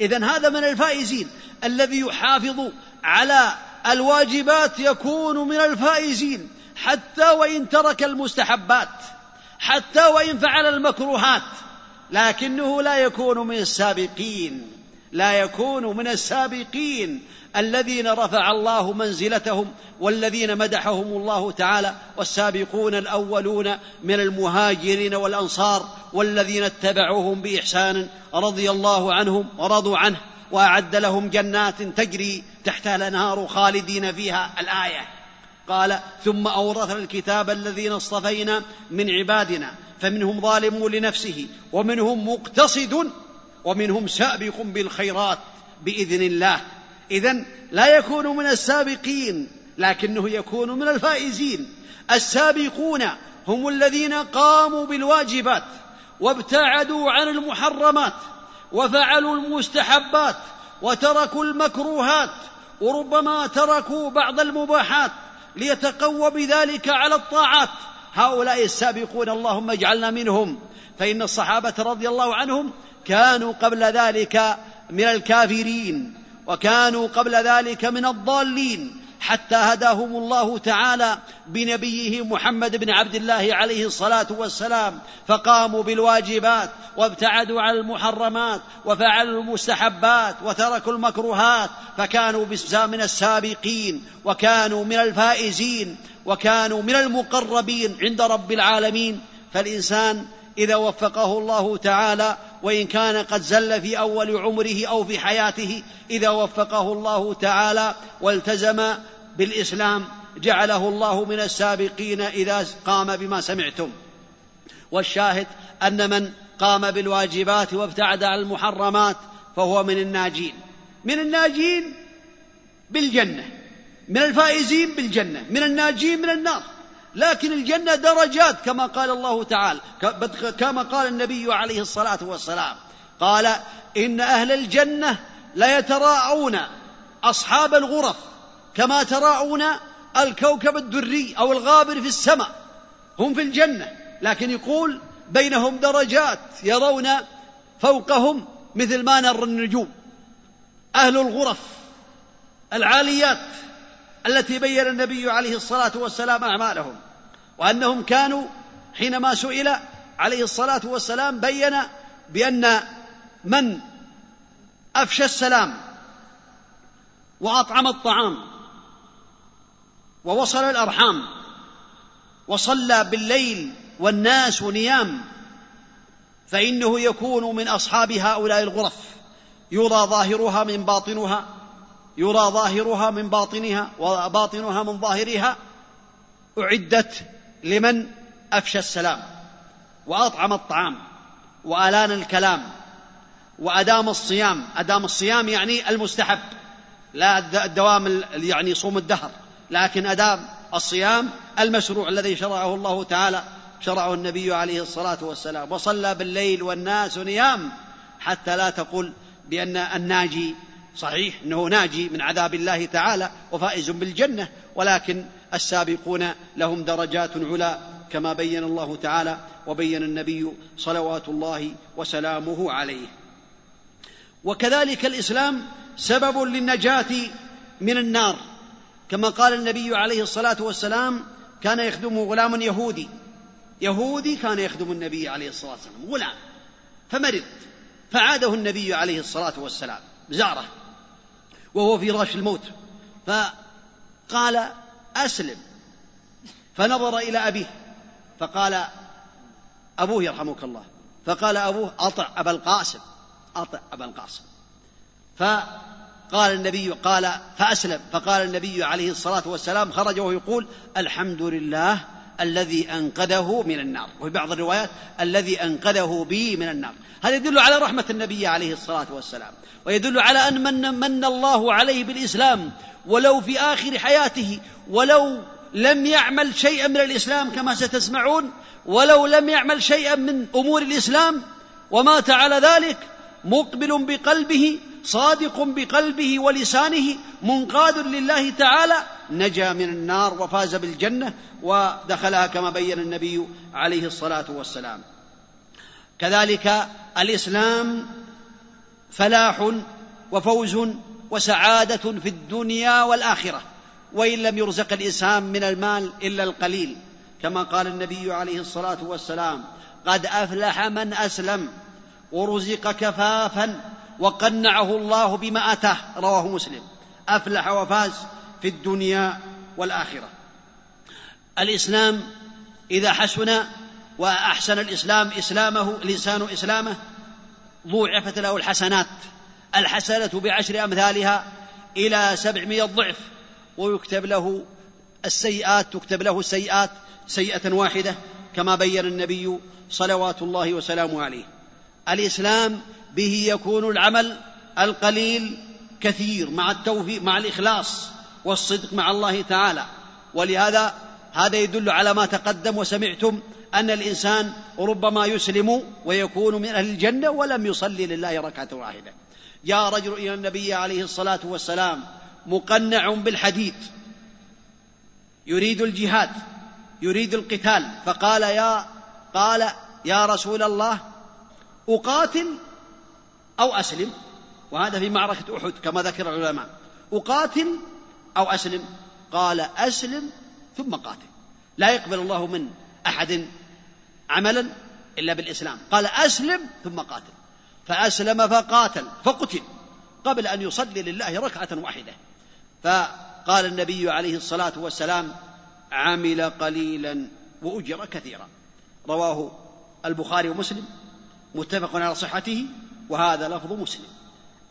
إذا هذا من الفائزين. الذي يحافظ على الواجبات يكون من الفائزين. حتى وإن ترك المستحبات حتى وإن فعل المكروهات لكنه لا يكون من السابقين. لا يكون من السابقين الذين رفع الله منزلتهم والذين مدحهم الله تعالى والسابقون الأولون من المهاجرين والأنصار والذين اتبعوهم بإحسان رضي الله عنهم ورضوا عنه وأعد لهم جنات تجري تحتها الأنهار خالدين فيها. الآية قال ثم أورثنا الكتاب الذين اصطفينا من عبادنا فمنهم ظالم لنفسه ومنهم مقتصد ومنهم سابق بالخيرات بإذن الله. اذا لا يكون من السابقين لكنه يكون من الفائزين. السابقون هم الذين قاموا بالواجبات وابتعدوا عن المحرمات وفعلوا المستحبات وتركوا المكروهات وربما تركوا بعض المباحات ليتقوى بذلك على الطاعات. هؤلاء السابقون اللهم اجعلنا منهم. فإن الصحابة رضي الله عنهم كانوا قبل ذلك من الكافرين وكانوا قبل ذلك من الضالين حتى هداهم الله تعالى بنبيه محمد بن عبد الله عليه الصلاة والسلام. فقاموا بالواجبات وابتعدوا عن المحرمات وفعلوا المستحبات وتركوا المكروهات. فكانوا من السابقين وكانوا من الفائزين وكانوا من المقربين عند رب العالمين. فالإنسان إذا وفقه الله تعالى وإن كان قد زل في أول عمره أو في حياته إذا وفقه الله تعالى والتزم بالإسلام جعله الله من السابقين إذا قام بما سمعتم. والشاهد أن من قام بالواجبات وابتعد عن المحرمات فهو من الناجين. من الناجين بالجنة من الفائزين بالجنة من الناجين من النار. لكن الجنة درجات كما قال الله تعالى كما قال النبي عليه الصلاة والسلام. قال إن أهل الجنة ليتراءون أصحاب الغرف كما تراءون الكوكب الدري أو الغابر في السماء. هم في الجنة لكن يقول بينهم درجات يرون فوقهم مثل ما نرى النجوم. أهل الغرف العاليات التي بين النبي عليه الصلاة والسلام أعمالهم. وأنهم كانوا حينما سئل عليه الصلاة والسلام بين بأن من أفشى السلام وأطعم الطعام ووصل الأرحام وصلى بالليل والناس نيام فإنه يكون من أصحاب هؤلاء الغرف يرى ظاهرها من باطنها يرى ظاهرها من باطنها وباطنها من ظاهرها أعدت لمن أفشى السلام وأطعم الطعام وألان الكلام وأدام الصيام. أدام الصيام يعني المستحب لا الدوام يعني صوم الدهر لكن أدام الصيام المشروع الذي شرعه الله تعالى. شرعه النبي عليه الصلاة والسلام. وصلى بالليل والناس نيام حتى لا تقل بأن الناجي صحيح إنه ناجي من عذاب الله تعالى وفائز بالجنة. ولكن السابقون لهم درجات علا كما بين الله تعالى وبين النبي صلوات الله وسلامه عليه. وكذلك الإسلام سبب للنجاة من النار. كما قال النبي عليه الصلاة والسلام كان يخدمه غلام يهودي. يهودي كان يخدم النبي عليه الصلاة والسلام. غلام. فمرض. فعاده النبي عليه الصلاة والسلام. زارة. وهو في راش الموت. فقال أسلم. فنظر إلى أبيه فقال أبوه يرحمك الله. فقال أبوه أطع أبا القاسم أطع أبا القاسم. فقال النبي قال فأسلم. فقال النبي عليه الصلاة والسلام خرج وهو يقول الحمد لله الذي أنقذه من النار. وفي بعض الروايات الذي أنقذه بي من النار. هذا يدل على رحمة النبي عليه الصلاة والسلام. ويدل على أن من, من الله عليه بالإسلام ولو في آخر حياته ولو لم يعمل شيئا من الإسلام كما ستسمعون ولو لم يعمل شيئا من أمور الإسلام ومات على ذلك مقبل بقلبه صادق بقلبه ولسانه منقاد لله تعالى نجا من النار وفاز بالجنة ودخلها كما بين النبي عليه الصلاة والسلام. كذلك الإسلام فلاح وفوز وسعادة في الدنيا والآخرة وإن لم يرزق الإنسان من المال إلا القليل كما قال النبي عليه الصلاة والسلام قد أفلح من أسلم ورزق كفافا وقنعه الله بما آتاه رواه مسلم. أفلح وفاز في الدنيا والآخرة. الإسلام إذا حسن وأحسن الإسلام إسلامه الإنسان إسلامه ضوعفت له الحسنات. الحسنة بعشر أمثالها إلى سبعمائة ضعف ويكتب له السيئات تكتب له السيئات سيئة واحدة كما بين النبي صلوات الله وسلامه عليه. الإسلام به يكون العمل القليل كثير مع التوفيق مع الإخلاص والصدق مع الله تعالى. ولهذا هذا يدل على ما تقدم وسمعتم أن الإنسان ربما يسلم ويكون من أهل الجنة ولم يصلي لله ركعة واحدة. جاء رجل إلى النبي عليه الصلاة والسلام مقنع بالحديد يريد الجهاد يريد القتال. فقال يا قال يا رسول الله أقاتل أو أسلم. وهذا في معركة أحد كما ذكر العلماء. أقاتل أو أسلم؟ قال أسلم ثم قاتل. لا يقبل الله من أحد عملا إلا بالإسلام. قال أسلم ثم قاتل. فأسلم فقاتل فقتل قبل أن يصلي لله ركعة واحدة. فقال النبي عليه الصلاة والسلام عمل قليلا وأجر كثيرا. رواه البخاري ومسلم متفق على صحته. وهذا لفظ مسلم.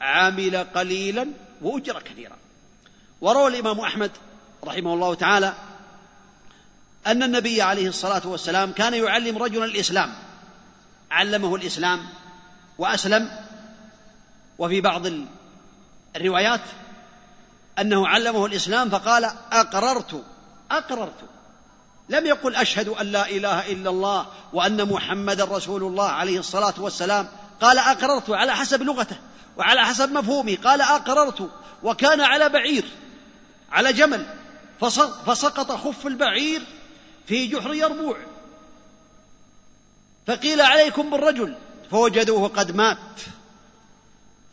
عمل قليلا وأجر كثيرا. وروى الإمام أحمد رحمه الله تعالى أن النبي عليه الصلاة والسلام كان يعلم رجلا الإسلام. علمه الإسلام وأسلم. وفي بعض الروايات أنه علمه الإسلام فقال أقررت أقررت. لم يقل أشهد أن لا إله إلا الله وأن محمد رسول الله عليه الصلاة والسلام قال أقررت على حسب لغته وعلى حسب مفهومه قال أقررت وكان على بعير على جمل فسقط خف البعير في جحر يربوع. فقيل عليكم بالرجل فوجدوه قد مات.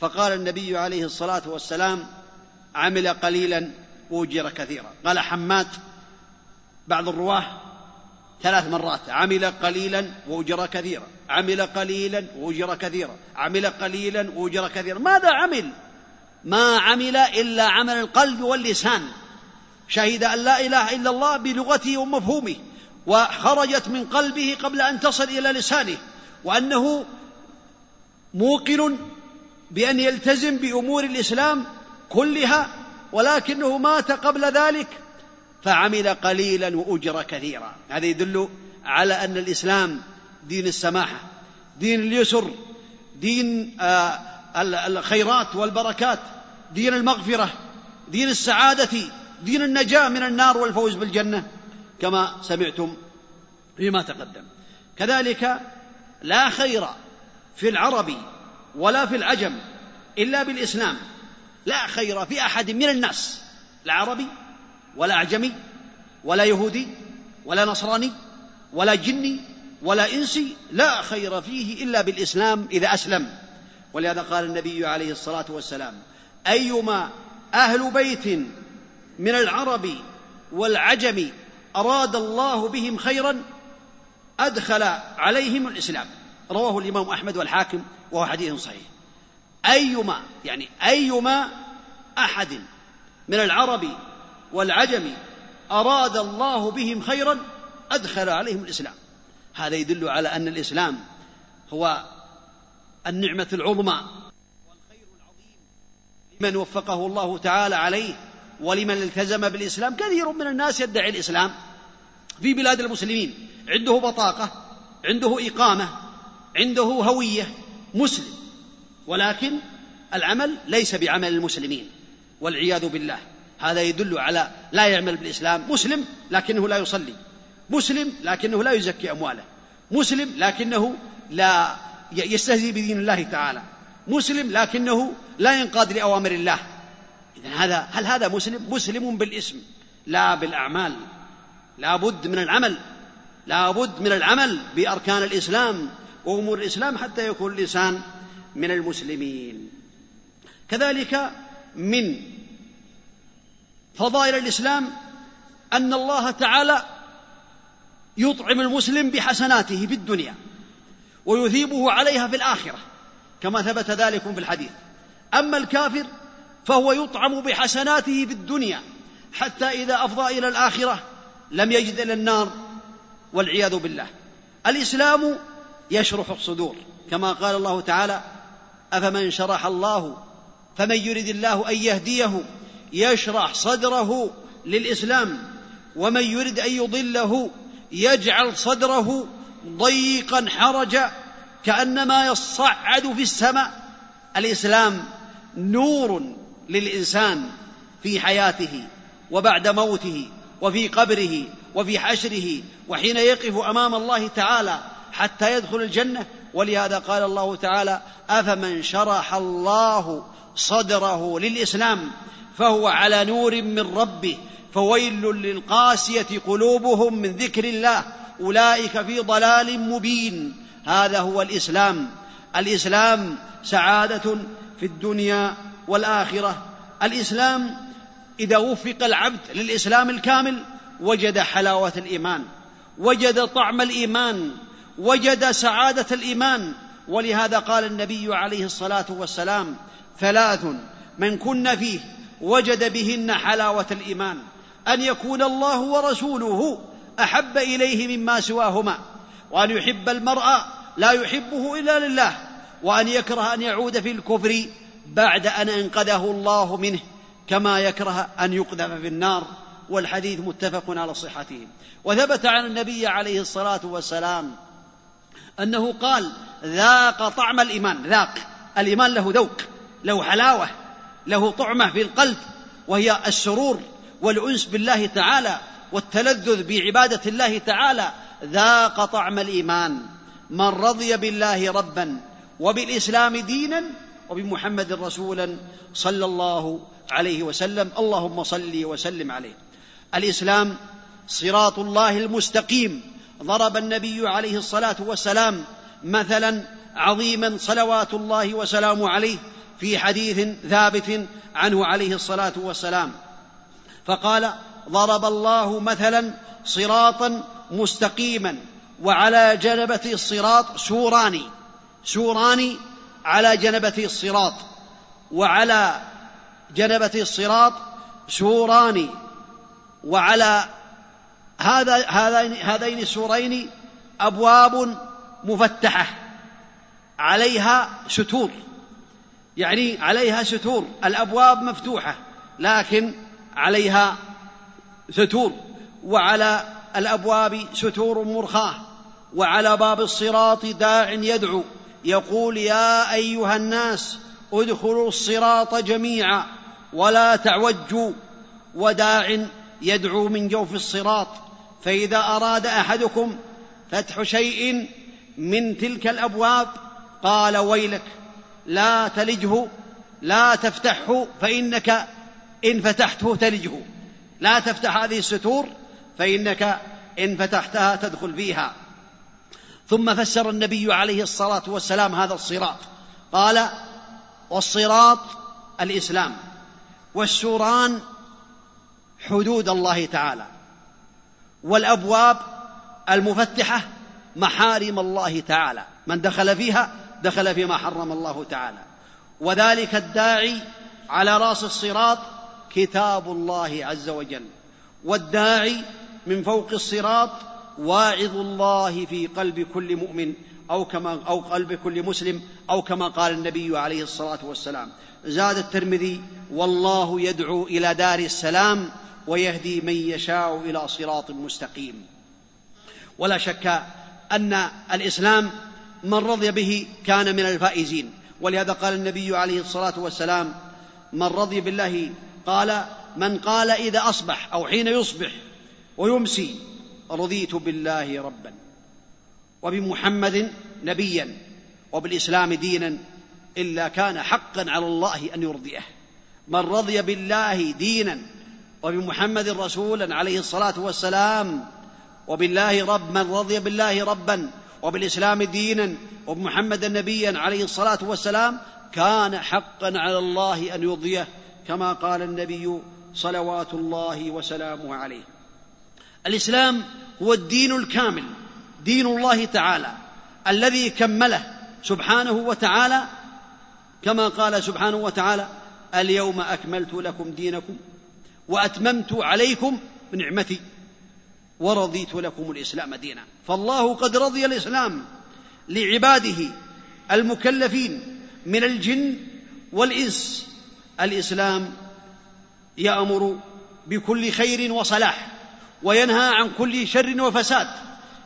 فقال النبي عليه الصلاة والسلام عمل قليلا واجر كثيرا. قال حماد بعض الرواة ثلاث مرات. عمل قليلا وأجر كثيرا. عمل قليلا وأجر كثيرا. عمل قليلا وأجر كثيرا. ماذا عمل؟ ما عمل إلا عمل القلب واللسان. شهد أن لا إله إلا الله بلغته ومفهومه وخرجت من قلبه قبل أن تصل إلى لسانه وأنه موقن بأن يلتزم بأمور الإسلام كلها ولكنه مات قبل ذلك فعمل قليلا وأجر كثيرا. هذا يدل على أن الإسلام دين السماحة دين اليسر دين آه، الخيرات والبركات دين المغفرة دين السعادة دين النجاة من النار والفوز بالجنة كما سمعتم فيما تقدم. كذلك لا خير في العرب ولا في العجم إلا بالإسلام. لا خير في أحد من الناس. لا عربي ولا أعجمي ولا يهودي ولا نصراني ولا جني ولا إنسي لا خير فيه إلا بالإسلام إذا أسلم. ولهذا قال النبي عليه الصلاة والسلام أيما أهل بيت من العرب والعجم أراد الله بهم خيرا أدخل عليهم الإسلام. رواه الإمام أحمد والحاكم وهو حديث صحيح. أيما يعني أيما أحد من العرب والعجم أراد الله بهم خيرا أدخل عليهم الإسلام. هذا يدل على أن الإسلام هو النعمة العظمى والخير العظيم لمن وفقه الله تعالى عليه ولمن التزم بالإسلام. كثير من الناس يدعي الإسلام في بلاد المسلمين. عنده بطاقة عنده إقامة عنده هوية مسلم. ولكن العمل ليس بعمل المسلمين. والعياذ بالله. هذا يدل على لا يعمل بالإسلام. مسلم لكنه لا يصلي. مسلم لكنه لا يزكي أمواله. مسلم لكنه لا يستهزئ بدين الله تعالى. مسلم لكنه لا ينقاد لأوامر الله. اذا هذا هل هذا مسلم؟ مسلم بالاسم لا بالأعمال. لا بد من العمل. لا بد من العمل بأركان الإسلام وأمور الإسلام حتى يكون الإنسان من المسلمين. كذلك من فضائل الإسلام أن الله تعالى يطعم المسلم بحسناته في الدنيا ويثيبه عليها في الآخرة كما ثبت ذلك في الحديث. أما الكافر فهو يطعم بحسناته في الدنيا حتى إذا أفضى إلى الآخرة لم يجد إلا النار والعياذ بالله. الإسلام يشرح الصدور كما قال الله تعالى أفمن شرح الله فمن يرد الله أن يهديه يشرح صدره للإسلام ومن يرد أن يضله يجعل صدره ضيقا حرجا كأنما يصعد في السماء. الإسلام نور للإنسان في حياته وبعد موته وفي قبره وفي حشره وحين يقف أمام الله تعالى حتى يدخل الجنة. ولهذا قال الله تعالى أفمن شرح الله صدره للإسلام فهو على نور من ربه فويل للقاسية قلوبهم من ذكر الله أولئك في ضلال مبين. هذا هو الإسلام. الإسلام سعادة في الدنيا والآخرة. الإسلام إذا وفق العبد للإسلام الكامل وجد حلاوة الإيمان وجد طعم الإيمان وجد سعادة الإيمان. ولهذا قال النبي عليه الصلاة والسلام ثلاث من كن فيه وجد بهن حلاوة الإيمان. أن يكون الله ورسوله أحب إليه مما سواهما. وأن يحب المرء لا يحبه إلا لله. وأن يكره أن يعود في الكفر بعد أن أنقذه الله منه كما يكره أن يقذف في النار. والحديث متفق على صحته. وثبت عن النبي عليه الصلاة والسلام أنه قال ذاق طعم الإيمان. ذاق. الإيمان له ذوق له حلاوة. له طعمة في القلب وهي السرور والأنس بالله تعالى والتلذذ بعبادة الله تعالى ذاق طعم الإيمان. من رضي بالله ربا وبالإسلام دينا وبمحمد رسولا صلى الله عليه وسلم اللهم صل وسلم عليه. الإسلام صراط الله المستقيم. ضرب النبي عليه الصلاة والسلام مثلا عظيما صلوات الله وسلامه عليه. في حديث ثابت عنه عليه الصلاة والسلام. فقال ضرب الله مثلا صراطا مستقيما وعلى جنبة الصراط سوران سوران على جنبة الصراط وعلى جنبة الصراط سوران وعلى هذا هذين هذين السورين أبواب مفتحة عليها ستور. يعني عليها ستور الأبواب مفتوحة لكن عليها ستور. وعلى الأبواب ستور مرخاة وعلى باب الصراط داع يدعو. يقول يا أيها الناس ادخلوا الصراط جميعا ولا تعوجوا. وداع يدعو من جوف الصراط فإذا أراد أحدكم فتح شيء من تلك الأبواب قال ويلك. لا تلجه لا تفتحه فإنك إن فتحته تلجه. لا تفتح هذه الستور فإنك إن فتحتها تدخل فيها. ثم فسر النبي عليه الصلاة والسلام هذا الصراط. قال والصراط الإسلام والسوران حدود الله تعالى والأبواب المفتحة محارم الله تعالى. من دخل فيها دخل فيما حرم الله تعالى. وذلك الداعي على راس الصراط كتاب الله عز وجل. والداعي من فوق الصراط واعظ الله في قلب كل مؤمن أو كما أو قلب كل مسلم أو كما قال النبي عليه الصلاة والسلام. زاد الترمذي والله يدعو إلى دار السلام ويهدي من يشاء إلى صراط مستقيم. ولا شك أن الإسلام من رضي به كان من الفائزين. ولهذا قال النبي عليه الصلاة والسلام من رضي بالله قال من قال إذا أصبح أو حين يصبح ويمسي رضيت بالله ربا. وبمحمد نبيا وبالإسلام دينا إلا كان حقا على الله أن يرضيه. من رضي بالله دينا وبمحمد رسولا عليه الصلاة والسلام وبالله رب من رضي بالله ربا وبالإسلام دينا وبمحمد نبيا عليه الصلاة والسلام كان حقا على الله أن يرضيه كما قال النبي صلوات الله وسلامه عليه. الإسلام هو الدين الكامل دين الله تعالى الذي كمله سبحانه وتعالى. كما قال سبحانه وتعالى اليوم أكملت لكم دينكم وأتممت عليكم نعمتي. ورضيت لكم الإسلام دينا. فالله قد رضي الإسلام لعباده المكلفين من الجن والإنس. الإسلام يأمر بكل خير وصلاح وينهى عن كل شر وفساد.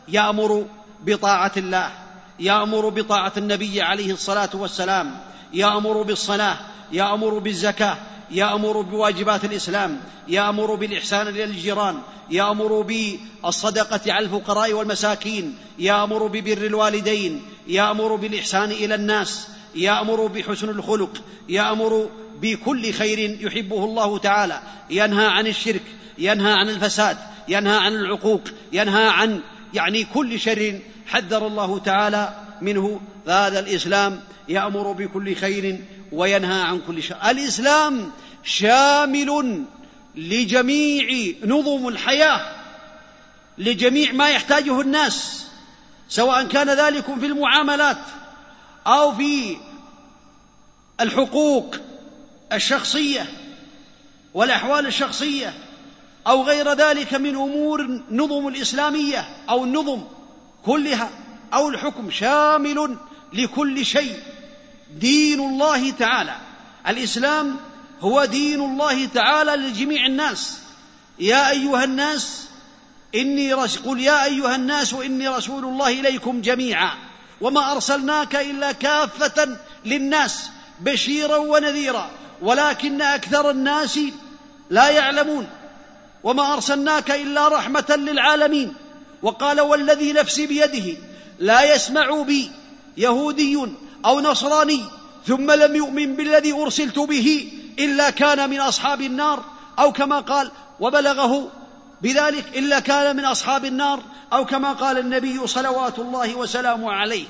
يأمر بطاعة الله يأمر بطاعة النبي عليه الصلاة والسلام يأمر بالصلاة يأمر بالزكاة يأمر بواجبات الإسلام يأمر بالإحسان إلى الجيران يأمر بالصدقة على الفقراء والمساكين يأمر ببر الوالدين يأمر بالإحسان إلى الناس يأمر بحسن الخلق يأمر بكل خير يحبه الله تعالى. ينهى عن الشرك ينهى عن الفساد ينهى عن العقوق ينهى عن يعني كل شر حذر الله تعالى منه. هذا الإسلام يأمر بكل خير وينهى عن كل شر الإسلام شامل لجميع نظم الحياة لجميع ما يحتاجه الناس سواء كان ذلك في المعاملات أو في الحقوق الشخصية والأحوال الشخصية أو غير ذلك من أمور النظم الإسلامية أو النظم كلها أو الحكم شامل لكل شيء. دين الله تعالى. الإسلام هو دين الله تعالى لجميع الناس. يا أيها الناس إني رس قل يا أيها الناس اني رسول الله إليكم جميعا. وما أرسلناك إلا كافة للناس بشيرا ونذيرا. ولكن أكثر الناس لا يعلمون. وما أرسلناك إلا رحمة للعالمين. وقال والذي نفسي بيده لا يسمع بي يهودي. أو نصراني ثم لم يؤمن بالذي أرسلت به إلا كان من أصحاب النار أو كما قال وبلغه بذلك إلا كان من أصحاب النار أو كما قال النبي صلوات الله وسلامه عليه.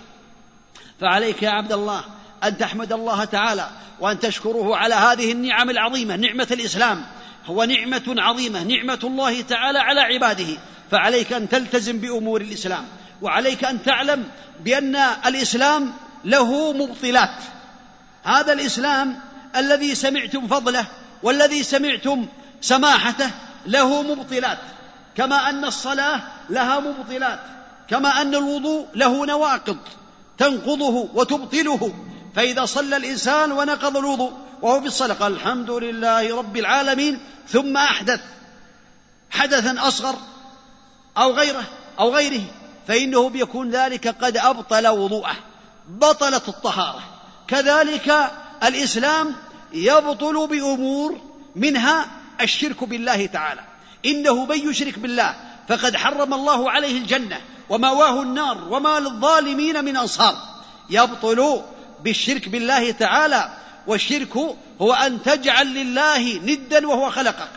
فعليك يا عبد الله أن تحمد الله تعالى وأن تشكره على هذه النعم العظيمة نعمة الإسلام. هو نعمة عظيمة نعمة الله تعالى على عباده. فعليك أن تلتزم بأمور الإسلام وعليك أن تعلم بأن الإسلام له مبطلات. هذا الإسلام الذي سمعتم فضله والذي سمعتم سماحته له مبطلات. كما أن الصلاة لها مبطلات. كما أن الوضوء له نواقض تنقضه وتبطله. فإذا صلى الإنسان ونقض الوضوء وهو في الصلاة قال الحمد لله رب العالمين ثم أحدث. حدثا أصغر أو غيره أو غيره فإنه بيكون ذلك قد أبطل وضوءه. بطلت الطهارة. كذلك الإسلام يبطل بأمور منها الشرك بالله تعالى. إنه من يشرك بالله فقد حرم الله عليه الجنة ومأواه النار وما للظالمين من أنصار. يبطل بالشرك بالله تعالى والشرك هو أن تجعل لله ندا وهو خلقك.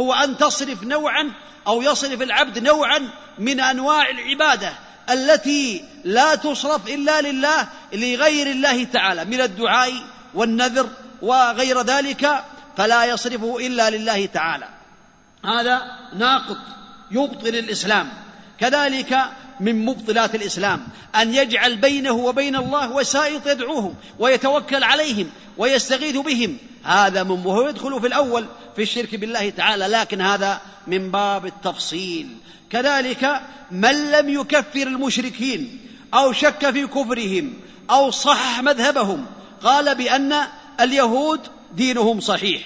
هو أن تصرف نوعا أو يصرف العبد نوعا من أنواع العبادة. التي لا تصرف إلا لله لغير الله تعالى من الدعاء والنذر وغير ذلك فلا يصرفه إلا لله تعالى. هذا ناقض يبطل الإسلام. كذلك من مبطلات الإسلام أن يجعل بينه وبين الله وسائط يدعوهم ويتوكل عليهم ويستغيث بهم. هذا من وهو يدخل في الأول في الشرك بالله تعالى لكن هذا من باب التفصيل. كذلك من لم يكفر المشركين أو شك في كفرهم أو صحح مذهبهم قال بأن اليهود دينهم صحيح.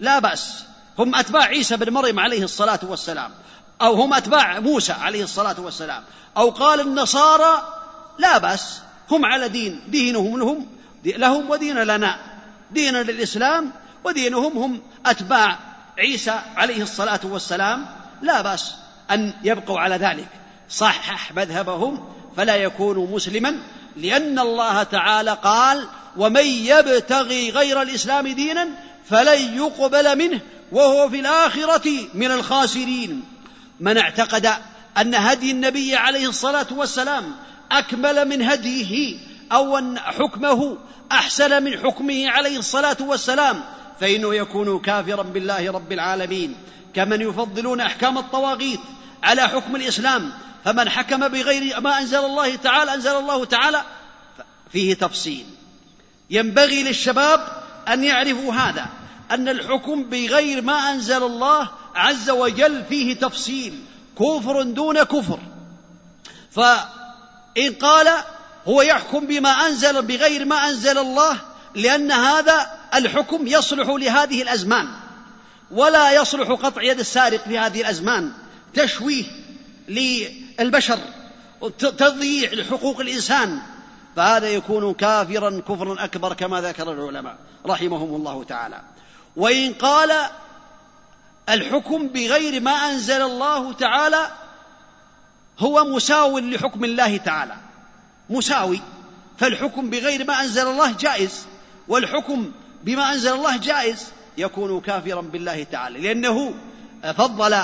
لا بأس. هم أتباع عيسى بن مريم عليه الصلاة والسلام أو هم أتباع موسى عليه الصلاة والسلام أو قال النصارى لا بأس. هم على دين. دينهم لهم. لهم ودين لنا. ديننا للإسلام ودينهم هم أتباع عيسى عليه الصلاة والسلام. لا بأس. أن يبقوا على ذلك. صحح مذهبهم فلا يكون مسلما لأن الله تعالى قال ومن يبتغي غير الإسلام دينا فلن يقبل منه وهو في الآخرة من الخاسرين. من اعتقد أن هدي النبي عليه الصلاة والسلام أكمل من هديه أو أن حكمه أحسن من حكمه عليه الصلاة والسلام فإنه يكون كافرا بالله رب العالمين. كمن يفضلون أحكام الطواغيت على حكم الإسلام. فمن حكم بغير ما أنزل الله تعالى أنزل الله تعالى فيه تفصيل. ينبغي للشباب أن يعرفوا هذا أن الحكم بغير ما أنزل الله عز وجل فيه تفصيل. كفر دون كفر. فإن قال هو يحكم بما أنزل بغير ما أنزل الله لأن هذا الحكم يصلح لهذه الأزمان. ولا يصلح قطع يد السارق في هذه الأزمان. تشويه للبشر تضييع لحقوق الإنسان. فهذا يكون كافرا كفرا أكبر كما ذكر العلماء رحمهم الله تعالى. وإن قال الحكم بغير ما أنزل الله تعالى هو مساو لحكم الله تعالى. مساوي. فالحكم بغير ما أنزل الله جائز والحكم بما أنزل الله جائز يكون كافرا بالله تعالى. لأنه فضل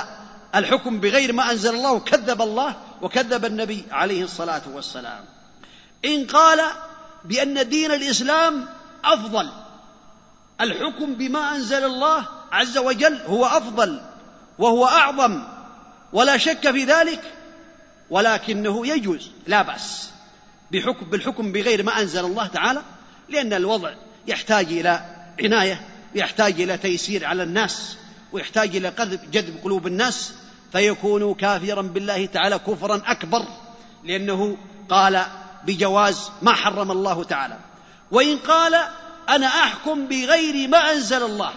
الحكم بغير ما أنزل الله كذب الله وكذب النبي عليه الصلاة والسلام. إن قال بأن دين الإسلام أفضل الحكم بما أنزل الله عز وجل هو أفضل وهو أعظم ولا شك في ذلك ولكنه يجوز لا بأس بحكم بالحكم بغير ما أنزل الله تعالى لأن الوضع يحتاج إلى عناية يحتاج إلى تيسير على الناس ويحتاج إلى جذب قلوب الناس فيكون كافرا بالله تعالى كفرا أكبر لأنه قال بجواز ما حرم الله تعالى. وإن قال أنا أحكم بغير ما أنزل الله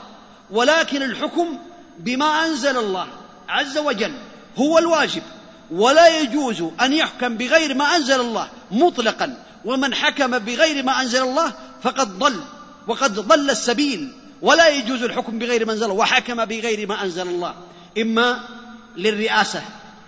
ولكن الحكم بما أنزل الله عز وجل هو الواجب. ولا يجوز أن يحكم بغير ما أنزل الله مطلقا ومن حكم بغير ما أنزل الله فقد ضل وقد ضل السبيل. ولا يجوز الحكم بغير ما أنزل الله وحكم بغير ما أنزل الله. إما للرئاسة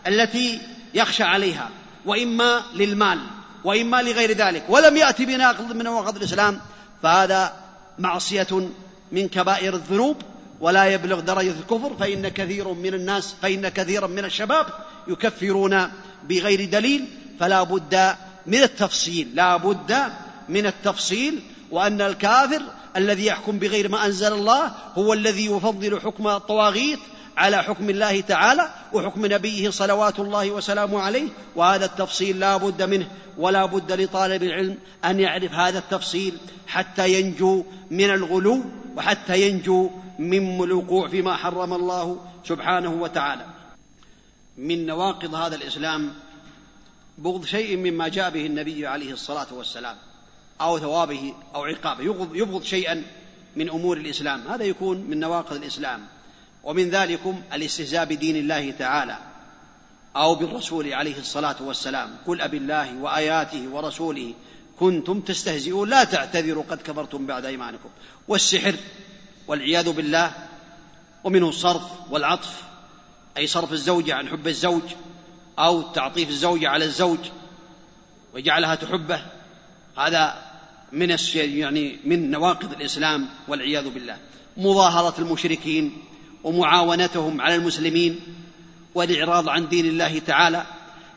التي يخشى عليها وإما للمال وإما لغير ذلك. ولم يأتي بناقض من نواقض الإسلام فهذا معصية من كبائر الذنوب. ولا يبلغ درجة الكفر فإن كثير من الناس فإن كثيرا من الشباب يكفرون بغير دليل. فلا بد من التفصيل لا بد من التفصيل. وأن الكافر الذي يحكم بغير ما أنزل الله هو الذي يفضل حكم الطواغيت على حكم الله تعالى وحكم نبيه صلوات الله وسلامه عليه وهذا التفصيل لا بد منه ولا بد لطالب العلم أن يعرف هذا التفصيل حتى ينجو من الغلو وحتى ينجو من الوقوع فيما حرم الله سبحانه وتعالى. من نواقض هذا الإسلام بغض شيء مما جاء به النبي عليه الصلاة والسلام أو ثوابه أو عقابه يبغض, شيئا من أمور الإسلام. هذا يكون من نواقض الإسلام. ومن ذلكم الاستهزاء بدين الله تعالى أو بالرسول عليه الصلاة والسلام. قل أب الله وآياته ورسوله كنتم تستهزئون لا تعتذروا قد كفرتم بعد إيمانكم. والسحر والعياذ بالله ومنه الصرف والعطف أي صرف الزوجة عن حب الزوج أو تعطيف الزوجة على الزوج وجعلها تحبه. هذا من يعني من نواقض الإسلام والعياذ بالله. مظاهرة المشركين ومعاونتهم على المسلمين والإعراض عن دين الله تعالى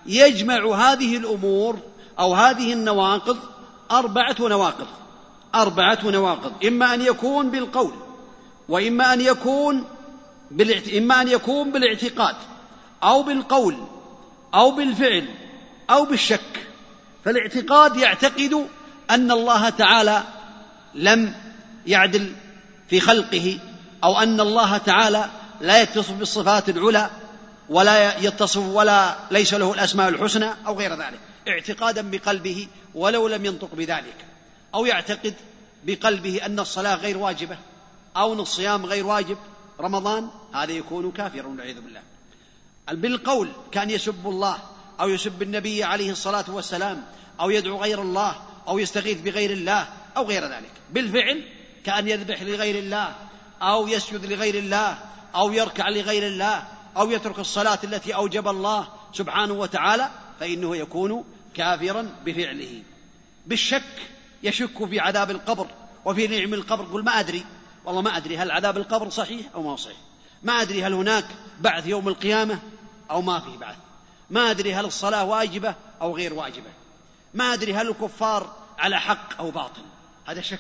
يجمع هذه الأمور أو هذه النواقض أربعة نواقض أربعة نواقض إما أن يكون بالقول وإما أن يكون بالاعت... إما أن يكون بالاعتقاد أو بالقول أو بالفعل أو بالشك. فالاعتقاد يعتقد أن الله تعالى لم يعدل في خلقه أو أن الله تعالى لا يتصف بالصفات العلى ولا يتصف ولا ليس له الأسماء الحسنى أو غير ذلك اعتقادا بقلبه ولو لم ينطق بذلك أو يعتقد بقلبه أن الصلاة غير واجبة أو أن الصيام غير واجب رمضان هذا يكون كافرا والعياذ بالله. بالقول كان يسب الله أو يسب النبي عليه الصلاة والسلام أو يدعو غير الله أو يستغيث بغير الله أو غير ذلك بالفعل كأن يذبح لغير الله أو يسجد لغير الله أو يركع لغير الله أو يترك الصلاة التي أوجب الله سبحانه وتعالى فإنه يكون كافرا بفعله. بالشك يشك في عذاب القبر وفي نعم القبر قل ما أدري. والله ما أدري هل عذاب القبر صحيح أو ما صحيح. ما أدري هل هناك بعث يوم القيامة أو ما في بعث. ما أدري هل الصلاة واجبة أو غير واجبة. ما أدري هل الكفار على حق أو باطل. هذا شك.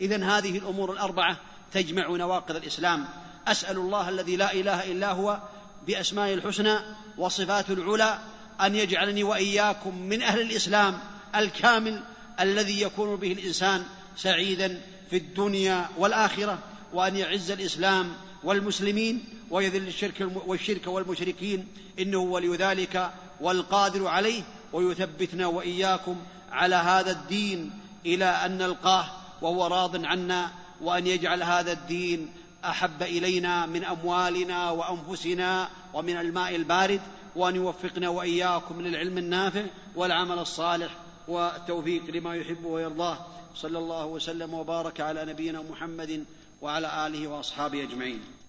إذا هذه الأمور الأربعة تجمع نواقض الإسلام. أسأل الله الذي لا إله إلا هو بأسمائه الحسنى وصفاته العلى أن يجعلني وإياكم من أهل الإسلام الكامل الذي يكون به الإنسان سعيدا في الدنيا والآخرة وأن يعز الإسلام والمسلمين ويذل الشرك والشرك والمشركين. إنه ولي ذلك والقادر عليه ويثبتنا وإياكم على هذا الدين إلى أن نلقاه وهو راض عنا. وأن يجعل هذا الدين أحب إلينا من أموالنا وأنفسنا ومن الماء البارد وأن يوفقنا وإياكم للعلم النافع والعمل الصالح والتوفيق لما يحب ويرضاه. صلى الله وسلم وبارك على نبينا محمد وعلى آله وأصحابه أجمعين.